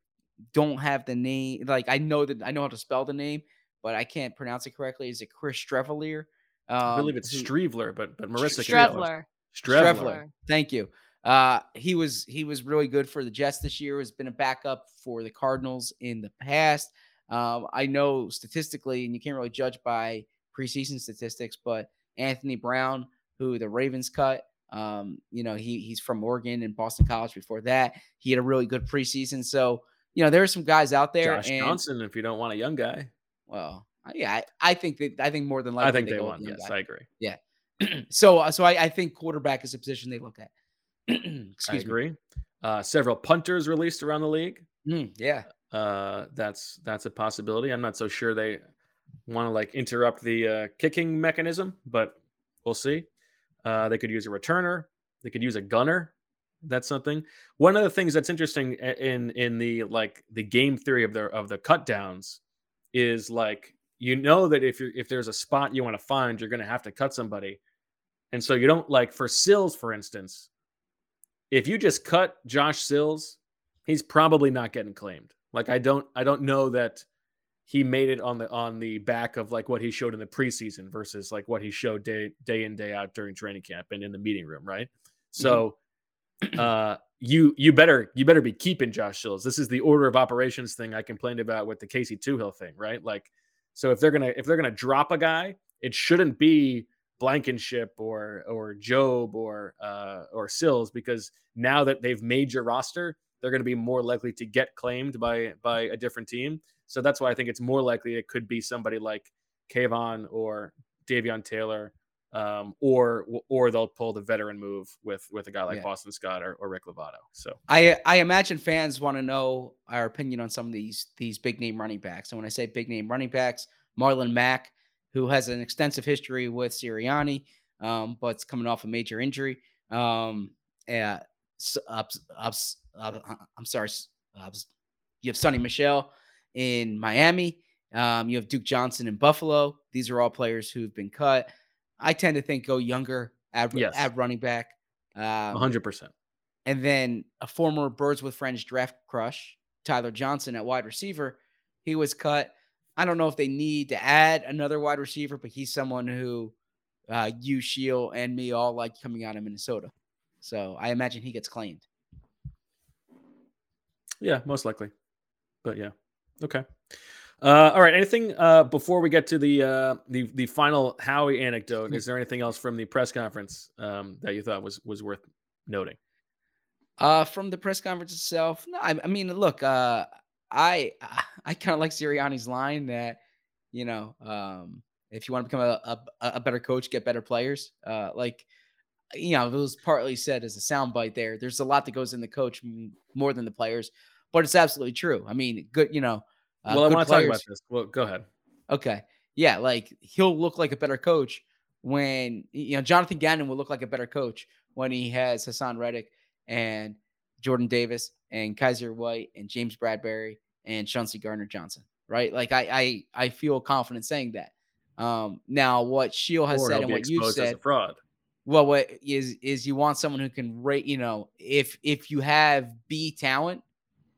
don't have the name like i know that i know how to spell the name but i can't pronounce it correctly. Is it chris strevelier? Um,
I believe it's
who-
Streveler, but but Marissa can tell us.
Streveler.
Streveler.
Streveler. Thank you. Uh, he was he was really good for the Jets this year. Has been a backup for the Cardinals in the past. Um, I know statistically, and you can't really judge by preseason statistics, but Anthony Brown, who the Ravens cut, um, you know, he he's from Oregon and Boston College before that. He had a really good preseason. So, you know, there are some guys out there.
Josh
and,
Johnson, if you don't want a young guy.
Well, yeah, I, I think that I think more than likely
I think they
go with
want. Yes,
guy.
I agree.
Yeah. [CLEARS THROAT] so uh, so I, I think quarterback is a position they look at. [CLEARS THROAT]
I
Excuse me.
agree. Uh, several punters released around the league.
Mm, yeah.
Uh, that's that's a possibility. I'm not so sure they want to like interrupt the uh, kicking mechanism, but we'll see. Uh, they could use a returner. They could use a gunner. That's something. One of the things that's interesting in in the like the game theory of the of the cut downs is like you know that if you are if there's a spot you want to find, you're going to have to cut somebody, and so you don't like for Sills, for instance. If you just cut Josh Sills, he's probably not getting claimed. Like I don't I don't know that he made it on the on the back of like what he showed in the preseason versus like what he showed day day in day out during training camp and in the meeting room, right? So uh you you better you better be keeping Josh Sills. This is the order of operations thing I complained about with the Casey Toohill thing, right? Like so if they're gonna if they're gonna drop a guy, it shouldn't be Blankenship or or Jobe or uh, or Sills because now that they've made your roster, they're going to be more likely to get claimed by by a different team. So that's why I think it's more likely it could be somebody like K'Von or Davion Taylor, um, or or they'll pull the veteran move with with a guy like
Yeah.
Boston Scott or, or Rick Lovato. So
I I imagine fans want to know our opinion on some of these these big name running backs. And when I say big name running backs, Marlon Mack, who has an extensive history with Sirianni, um, but's coming off a major injury. Um, uh, s- ups, ups, I'm sorry, you have Sony Michel in Miami. Um, you have Duke Johnson in Buffalo. These are all players who've been cut. I tend to think go younger at,
Yes.
at running back. Um,
hundred percent.
and then a former Birds with Friends draft crush, Tyler Johnson at wide receiver. He was cut. I don't know if they need to add another wide receiver, but he's someone who uh, you, Sheil, and me all like coming out of Minnesota. So I imagine he gets claimed.
Yeah, most likely. But yeah. Okay. Uh, all right. Anything uh, before we get to the uh, the the final Howie anecdote? Is there anything else from the press conference um, that you thought was was worth noting?
Uh, from the press conference itself, no, I, I mean, look, uh, I [LAUGHS] I kind of like Sirianni's line that, you know, um, if you want to become a, a, a better coach, get better players. Uh, like, you know, it was partly said as a soundbite there. There's a lot that goes in the coach more than the players, but it's absolutely true. I mean, good, you know. uh,
well, I want to talk about this. Well, go ahead.
Okay. Yeah, like he'll look like a better coach when you know Jonathan Gannon will look like a better coach when he has Haason Reddick and Jordan Davis and Kyzir White and James Bradberry and Chauncey Gardner Johnson. Right? Like I I I feel confident saying that. Um now what Sheil has
Or
said and what you said
a fraud.
well, what is is you want someone who can rate, you know, if if you have B talent,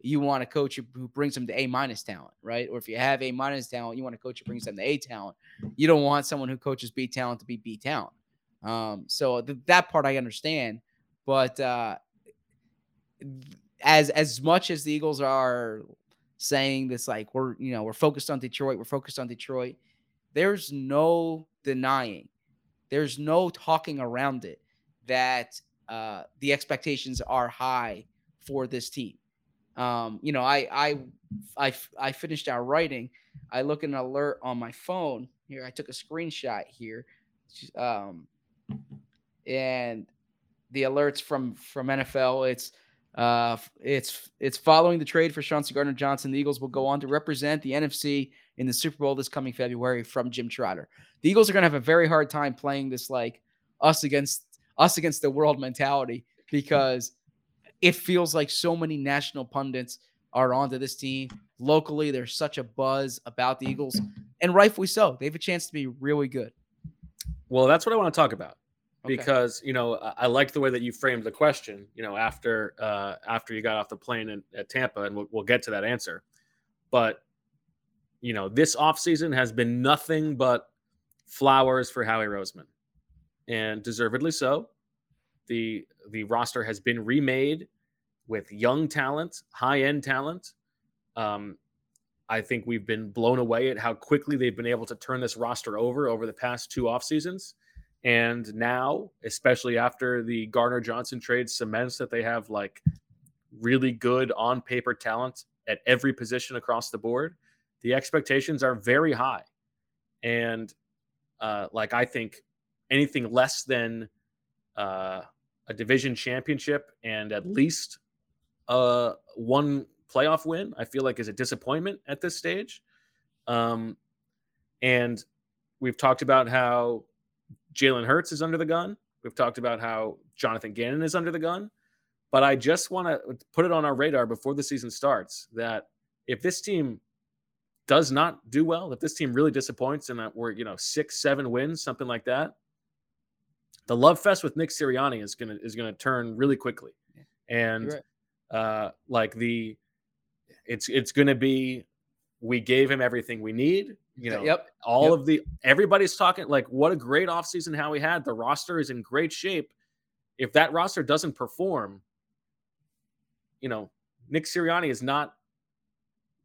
you want a coach who- brings them to A minus talent, right? Or if you have A minus talent, you want a coach who brings them to A talent. You don't want someone who coaches B talent to be B talent. Um, so th- that part I understand, but uh, as as much as the Eagles are saying this, like we're you know we're focused on Detroit, we're focused on Detroit. There's no denying there's no talking around it that uh, the expectations are high for this team. Um, you know, I, I, I, I finished our writing. I look at an alert on my phone here. I took a screenshot here, um, and the alerts from from NFL. It's uh, it's it's following the trade for Chauncey Gardner Johnson. The Eagles will go on to represent the NFC in the Super Bowl this coming February from Jim Trotter. The Eagles are going to have a very hard time playing this like us against us against the world mentality because it feels like so many national pundits are onto this team. Locally, there's such a buzz about the Eagles, and rightfully so. They have a chance to be really good.
Well, that's what I want to talk about Because you know I, I like the way that you framed the question. You know, after uh, after you got off the plane in, at Tampa, and we'll, we'll get to that answer. But you know, this offseason has been nothing but flowers for Howie Roseman, and deservedly so. the The roster has been remade with young talent, high end talent. Um, I think we've been blown away at how quickly they've been able to turn this roster over over the past two off seasons. And now, especially after the Garner Johnson trade cements that they have like really good on paper talent at every position across the board, the expectations are very high. And uh, like I think anything less than uh, a division championship and at least uh, one playoff win, I feel like is a disappointment at this stage. Um, and we've talked about how Jalen Hurts is under the gun. We've talked about how Jonathan Gannon is under the gun. But I just want to put it on our radar before the season starts that if this team does not do well, if this team really disappoints and that we're, you know, six, seven wins, something like that, the love fest with Nick Sirianni is gonna is gonna turn really quickly. And
You're
uh like the it's it's gonna be we gave him everything we need. You know,
Yep.
all
Yep.
of the everybody's talking like what a great offseason how we had. The roster is in great shape. If that roster doesn't perform, you know, Nick Sirianni is not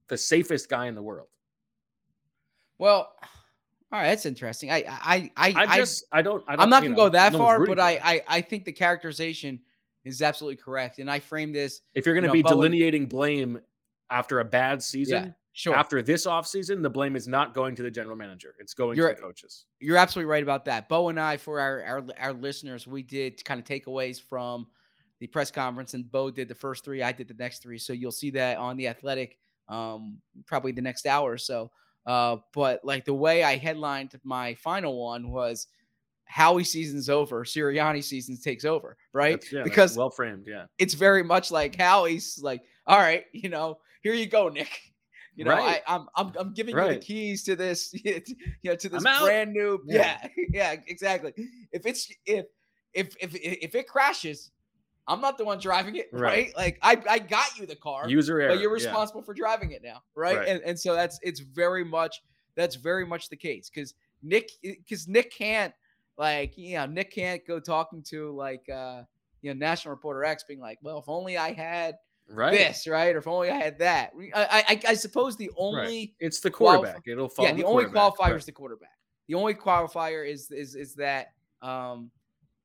the safest guy in the world.
Well, all right, that's interesting. I I I
I just I don't. I don't
I'm not gonna
know,
go that
no
far, but I. I I think the characterization is absolutely correct, and I frame this.
if you're going to
you know,
be delineating blame after a bad season,
sure.
after this offseason, the blame is not going to the general manager. It's going
You're-
to the coaches.
You're absolutely right about that. Bo and I, for our our, our listeners, we did kind of takeaways from the press conference, and Bo did the first three. I did the next three. So you'll see that on the Athletic, um, probably the next hour or so. Uh, but like the way I headlined my final one was Howie season's over, Sirianni season takes over, right?
Yeah,
because
well framed. Yeah.
it's very much like Howie's like, all right, you know, here you go, Nick. You know,
Right.
I, I'm I'm I'm giving you the keys to this, [LAUGHS] you know, to this brand new.
Yeah.
Yeah. [LAUGHS] yeah, exactly. If it's if if if if it crashes, I'm not the one driving it, [LAUGHS] right?
Right.
Like I I got you the car,
User error.
but you're
yeah.
responsible for driving it now, right?
Right.
And and so that's it's very much that's very much the case because Nick because Nick can't like you know Nick can't go talking to like uh you know National Reporter X being like, well, if only I had
Right.
this, right? Or if only I had that. I I, I suppose the only
It's the
qualif-
quarterback. It'll fall.
yeah,
on
the only qualifier
but-
is the quarterback. The only qualifier is is is that um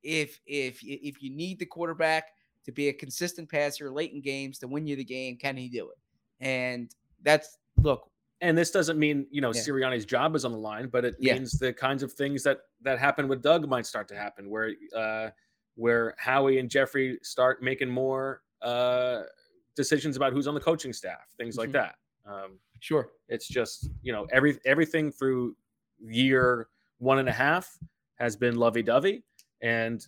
if if if you need the quarterback to be a consistent passer late in games to win you the game, can he do it? And that's look,
And this doesn't mean you know
Yeah.
Sirianni's job is on the line, but it
Yeah.
means the kinds of things that that happen with Doug might start to happen, where uh, where Howie and Jeffrey start making more uh, decisions about who's on the coaching staff, things like
Mhm.
that. Um,
sure.
it's just you know every everything through year one and a half has been lovey dovey, and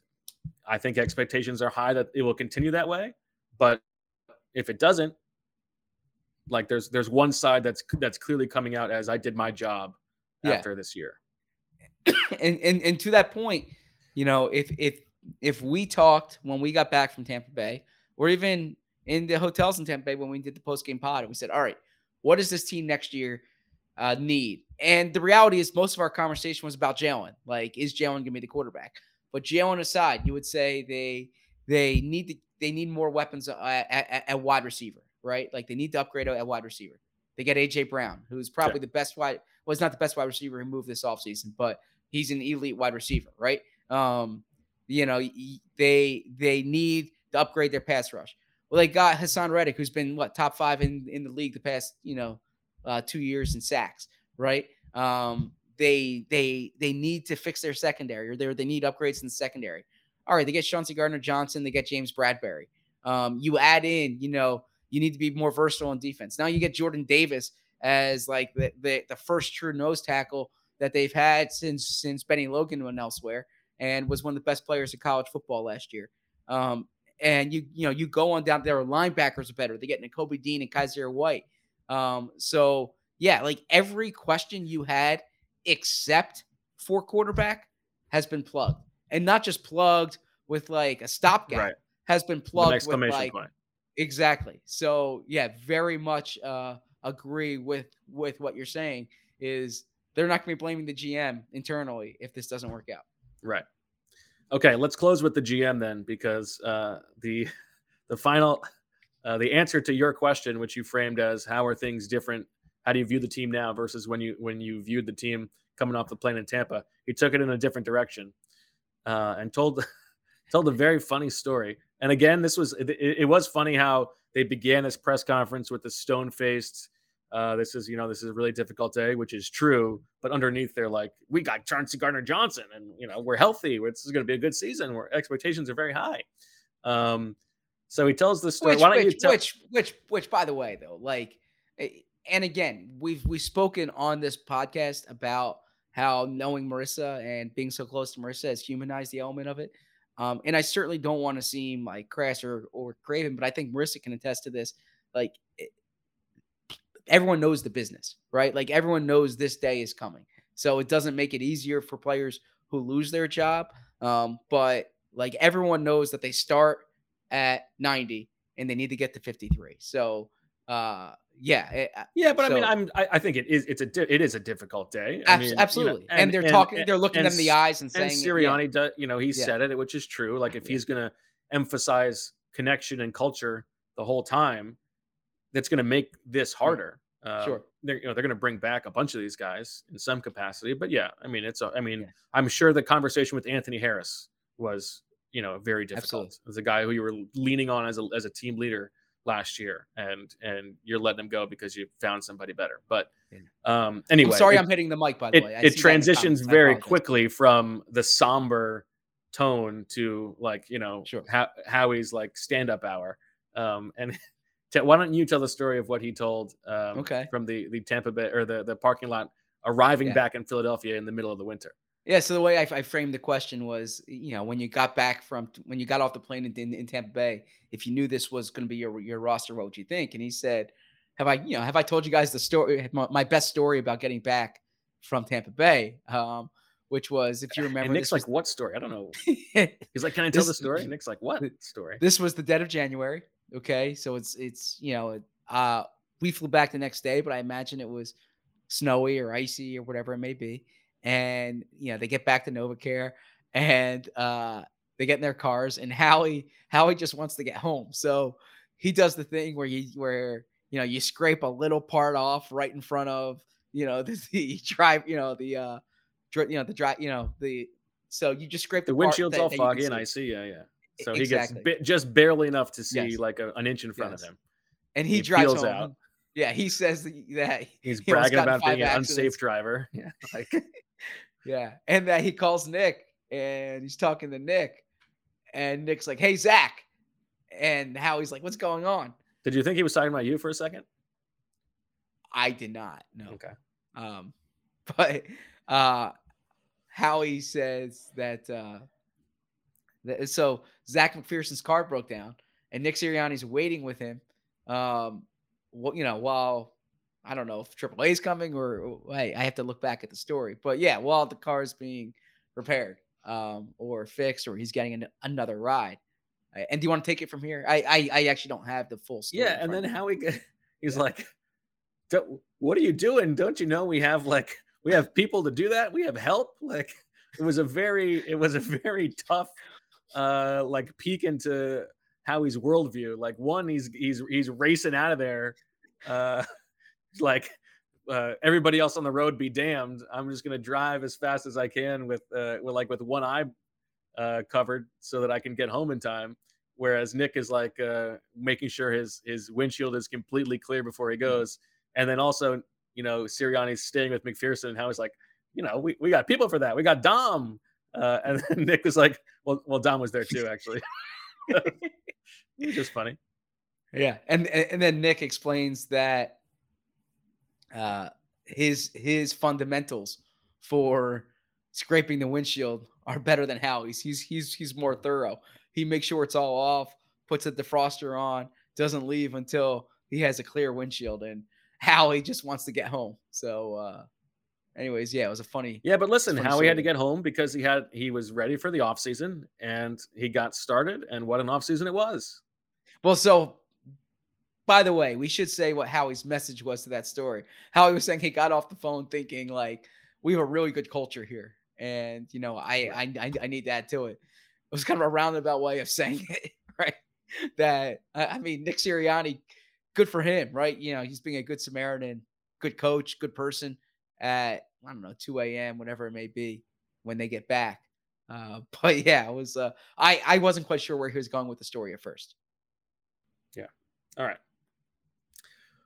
I think expectations are high that it will continue that way. But if it doesn't, like there's there's one side that's that's clearly coming out as I did my job
Yeah.
after this year. [CLEARS THROAT]
and, and and to that point, you know, if if if we talked when we got back from Tampa Bay, or even in the hotels in Tampa Bay when we did the post game pod, and we said, "All right, what does this team next year uh, need?" And the reality is, most of our conversation was about Jalen. Like, is Jalen going to be the quarterback? But Jalen aside, you would say they they need to, they need more weapons uh, at, at, at wide receiver, right? Like they need to upgrade at wide receiver. They get AJ Brown, who's probably the best wide. Was not the best wide receiver who moved this offseason, but he's an elite wide receiver, right? Um, you know, they they need to upgrade their pass rush. Well, they got Haason Reddick, who's been what top five in in the league the past you know uh, two years in sacks, right? Um, they they they need to fix their secondary, or they they need upgrades in the secondary. All right, they get Chauncey Gardner Johnson, they get James Bradberry. Um, you add in, you know, you need to be more versatile in defense. Now you get Jordan Davis as like the the, the first true nose tackle that they've had since since Bennie Logan went elsewhere and was one of the best players in college football last year. Um, and you you know you go on down there, linebackers are better. They get Nakobe Dean and Kyzir White. Um, so yeah, like every question you had except for quarterback has been plugged, and not just plugged with like a stopgap.
Right.
Has been plugged with like
point.
Exactly. So yeah, very much uh, agree with with what you're saying. Is they're not going to be blaming the GM internally if this doesn't work out.
Right. Okay, let's close with the GM then, because uh, the [LAUGHS] the final uh, the answer to your question, which you framed as how are things different? How do you view the team now versus when you when you viewed the team coming off the plane in Tampa? He took it in a different direction uh, and told [LAUGHS] told a very funny story. And again, this was it, it was funny how they began this press conference with the stone faced. Uh, this is, you know, this is a really difficult day, which is true. But underneath, they're like, we got Chauncey Gardner Johnson, and you know, we're healthy. This is going to be a good season. Where expectations are very high. Um, so he tells the story.
Which,
Why don't
which,
you tell?
which, which, which, by the way, though, like, eh, and again, we've we've spoken on this podcast about how knowing Marissa and being so close to Marissa has humanized the element of it. Um, and I certainly don't want to seem like crass or or craven, but I think Marissa can attest to this. Like, it, everyone knows the business, right? Like everyone knows this day is coming, so it doesn't make it easier for players who lose their job. Um, but like everyone knows that they start at 90 and they need to get to 53. So, uh, yeah, it-
Yeah, but I mean, I'm. I, I think it is. It's a. di- It is a difficult day. I mean, you know,
absolutely. And they're talking- they're looking them in the eyes and saying
And
it, yeah.
Sirianni, does, you know, he
Yeah.
said it, which is true. Like if he's going to emphasize connection and culture the whole time, that's going to make this harder. Um,
Sure.
They're you know they're going to bring back a bunch of these guys in some capacity, but yeah, I mean it's a, I mean I'm sure the conversation with Anthony Harris was you know very difficult.
Absolutely.
As a guy who you were leaning on as a as a team leader last year, and and you're letting him go because you found somebody better. But um, anyway,
I'm sorry
it-
I'm hitting the mic, by the
it,
way. I
it
see that in the
transitions very quickly from the somber tone to like you know how Howie's like stand up hour. Um, and [LAUGHS] why don't you tell the story of what he told? Um,
Okay.
From the the Tampa Bay or the the parking lot arriving
Yeah.
back in Philadelphia in the middle of the winter.
Yeah. So the way I, I framed the question was, you know, when you got back from when you got off the plane in, in, in Tampa Bay, if you knew this was going to be your your roster, what would you think? And he said, "Have I, you know, have I told you guys the story, my, my best story about getting back from Tampa Bay?" Um, which was, if you remember,
And Nick's
this
like,
was-
"What story? I don't know." [LAUGHS] He's like, "Can I [LAUGHS] tell the story?" And Nick's like, "What [LAUGHS] story?"
This was the dead of January. Okay, so it's it's you know, uh, we flew back the next day, but I imagine it was snowy or icy or whatever it may be. And you know, they get back to NovaCare and uh, they get in their cars, and Howie Howie just wants to get home, so he does the thing where you where you know you scrape a little part off right in front of you know [LAUGHS] the, the drive, you know the uh, dri- you know the drive, you know the so you just scrape
The
the,
windshield's
that-
all
that
foggy and i
see.
icy. Yeah, yeah. So
exactly.
he gets bi- just barely enough to see
Yes.
like a, an inch in front
Yes.
of him.
and he,
He
drives home.
out.
Yeah, he says that
He's
he
bragging about being an unsafe driver. [LAUGHS] Yeah, [LAUGHS] like
Yeah, and that he calls Nick and he's talking to Nick, and Nick's like, "Hey Zach," and Howie's like, "What's going on?"
Did you think he was talking about you for a second?
I did not. No.
Okay.
Um, [LAUGHS] but uh, Howie says that uh, so Zech McPhearson's car broke down, and Nick Sirianni's waiting with him. Um, what you know, while I don't know if AAA is coming or, hey, I have to look back at the story, but yeah, while the car is being repaired um, or fixed, or he's getting an, another ride. And do you want to take it from here? I I, I actually don't have the full story.
Yeah, and then how he [LAUGHS] he's like, "What are you doing? Don't you know we have like we have people to do that? We have help." Like it was a very it was a very tough uh like peek into how Howie's worldview. Like one, he's he's he's racing out of there, uh, [LAUGHS] like uh, everybody else on the road be damned. I'm just gonna drive as fast as I can with uh with like with one eye uh covered so that I can get home in time. Whereas Nick is like uh making sure his his windshield is completely clear before he goes. And then also, you know, Sirianni's staying with McPhearson and how he's like, you know, we, we got people for that. We got Dom. Uh, and then [LAUGHS] Nick was like, well, well, Dom was there too, actually. [LAUGHS] it was just funny.
Yeah, and and and then Nick explains that uh, his his fundamentals for scraping the windshield are better than Howie's. He's he's he's more thorough. He makes sure it's all off, puts a defroster on, doesn't leave until he has a clear windshield, and Howie just wants to get home. So, uh, anyways, yeah, it was a funny.
Yeah, but listen, how he had to get home because he had he was ready for the offseason and he got started and what an offseason it was.
Well, so by the way, we should say what Howie's message was to that story. Howie was saying he got off the phone thinking like we have a really good culture here, and you know I I I, need to add to it. It was kind of a roundabout way of [LAUGHS] saying it, right? That I I mean Nick Sirianni, good for him, right? You know he's being a good Samaritan, good coach, good person. At I don't know 2 a.m. whatever it may be when they get back. Uh, [LAUGHS] but yeah, it was. Uh, I I wasn't quite sure where he was going with the story at first.
Yeah. All right.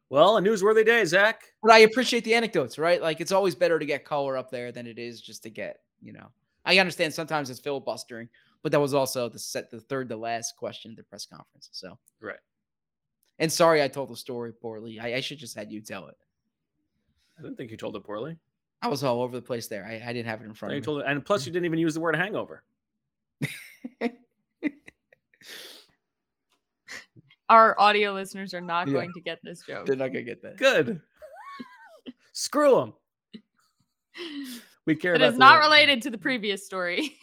Well, a newsworthy day, Zach.
But I appreciate the anecdotes, right? Like it's always better to get color up there than it is just to get, you know. I understand sometimes it's filibustering, but that was also the set the third to last question at the press conference. So
Right.
and sorry I told the story poorly. I, I should just had you tell it.
I didn't think you told it poorly.
I was all over the place there. I, I didn't have it in front
You
of me.
told it, and plus you didn't even use the word hangover. [LAUGHS]
Our audio listeners are not
Yeah.
going to get this joke.
They're not gonna get that.
Good. [LAUGHS] Screw them. We care
It
about
is not
word.
related to the previous story. [LAUGHS]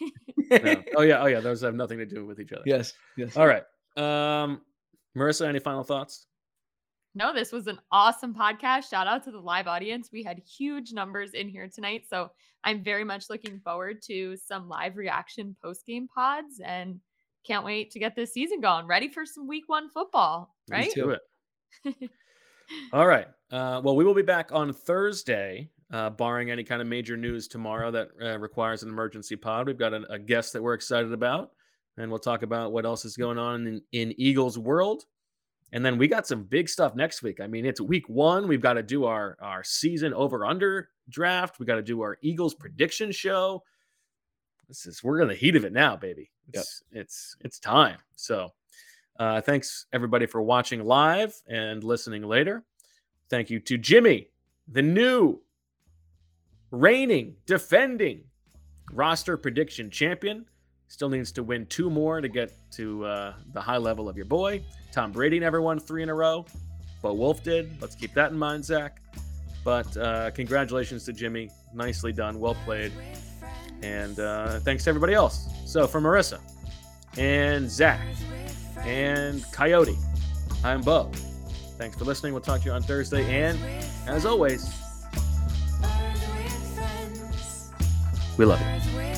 No. Oh yeah, oh yeah. Those have nothing to do with each other.
Yes. Yes.
All right. Um, Marissa, any final thoughts?
No, this was an awesome podcast. Shout out to the live audience. We had huge numbers in here tonight. So I'm very much looking forward to some live reaction post game pods and can't wait to get this season going. Ready for some week one football, right?
Let's do it. All right. Uh, well, we will be back on Thursday, uh, barring any kind of major news tomorrow that uh, requires an emergency pod. We've got a, a guest that we're excited about, and we'll talk about what else is going on in, in Eagles world. And then we got some big stuff next week. I mean, it's week one. We've got to do our our season over under draft. We got to do our Eagles prediction show. This is we're in the heat of it now, baby. It's it's it's time. So uh, thanks everybody for watching live and listening later. Thank you to Jimmy, the new reigning, defending roster prediction champion. Still needs to win two more to get to uh, the high level of your boy. Tom Brady never won three in a row. Bo Wulf did. Let's keep that in mind, Zach. But uh, congratulations to Jimmy. Nicely done. Well played. And uh, thanks to everybody else. So for Marissa and Zach and Kayode, I'm Bo. Thanks for listening. We'll talk to you on Thursday. And as always, we love you.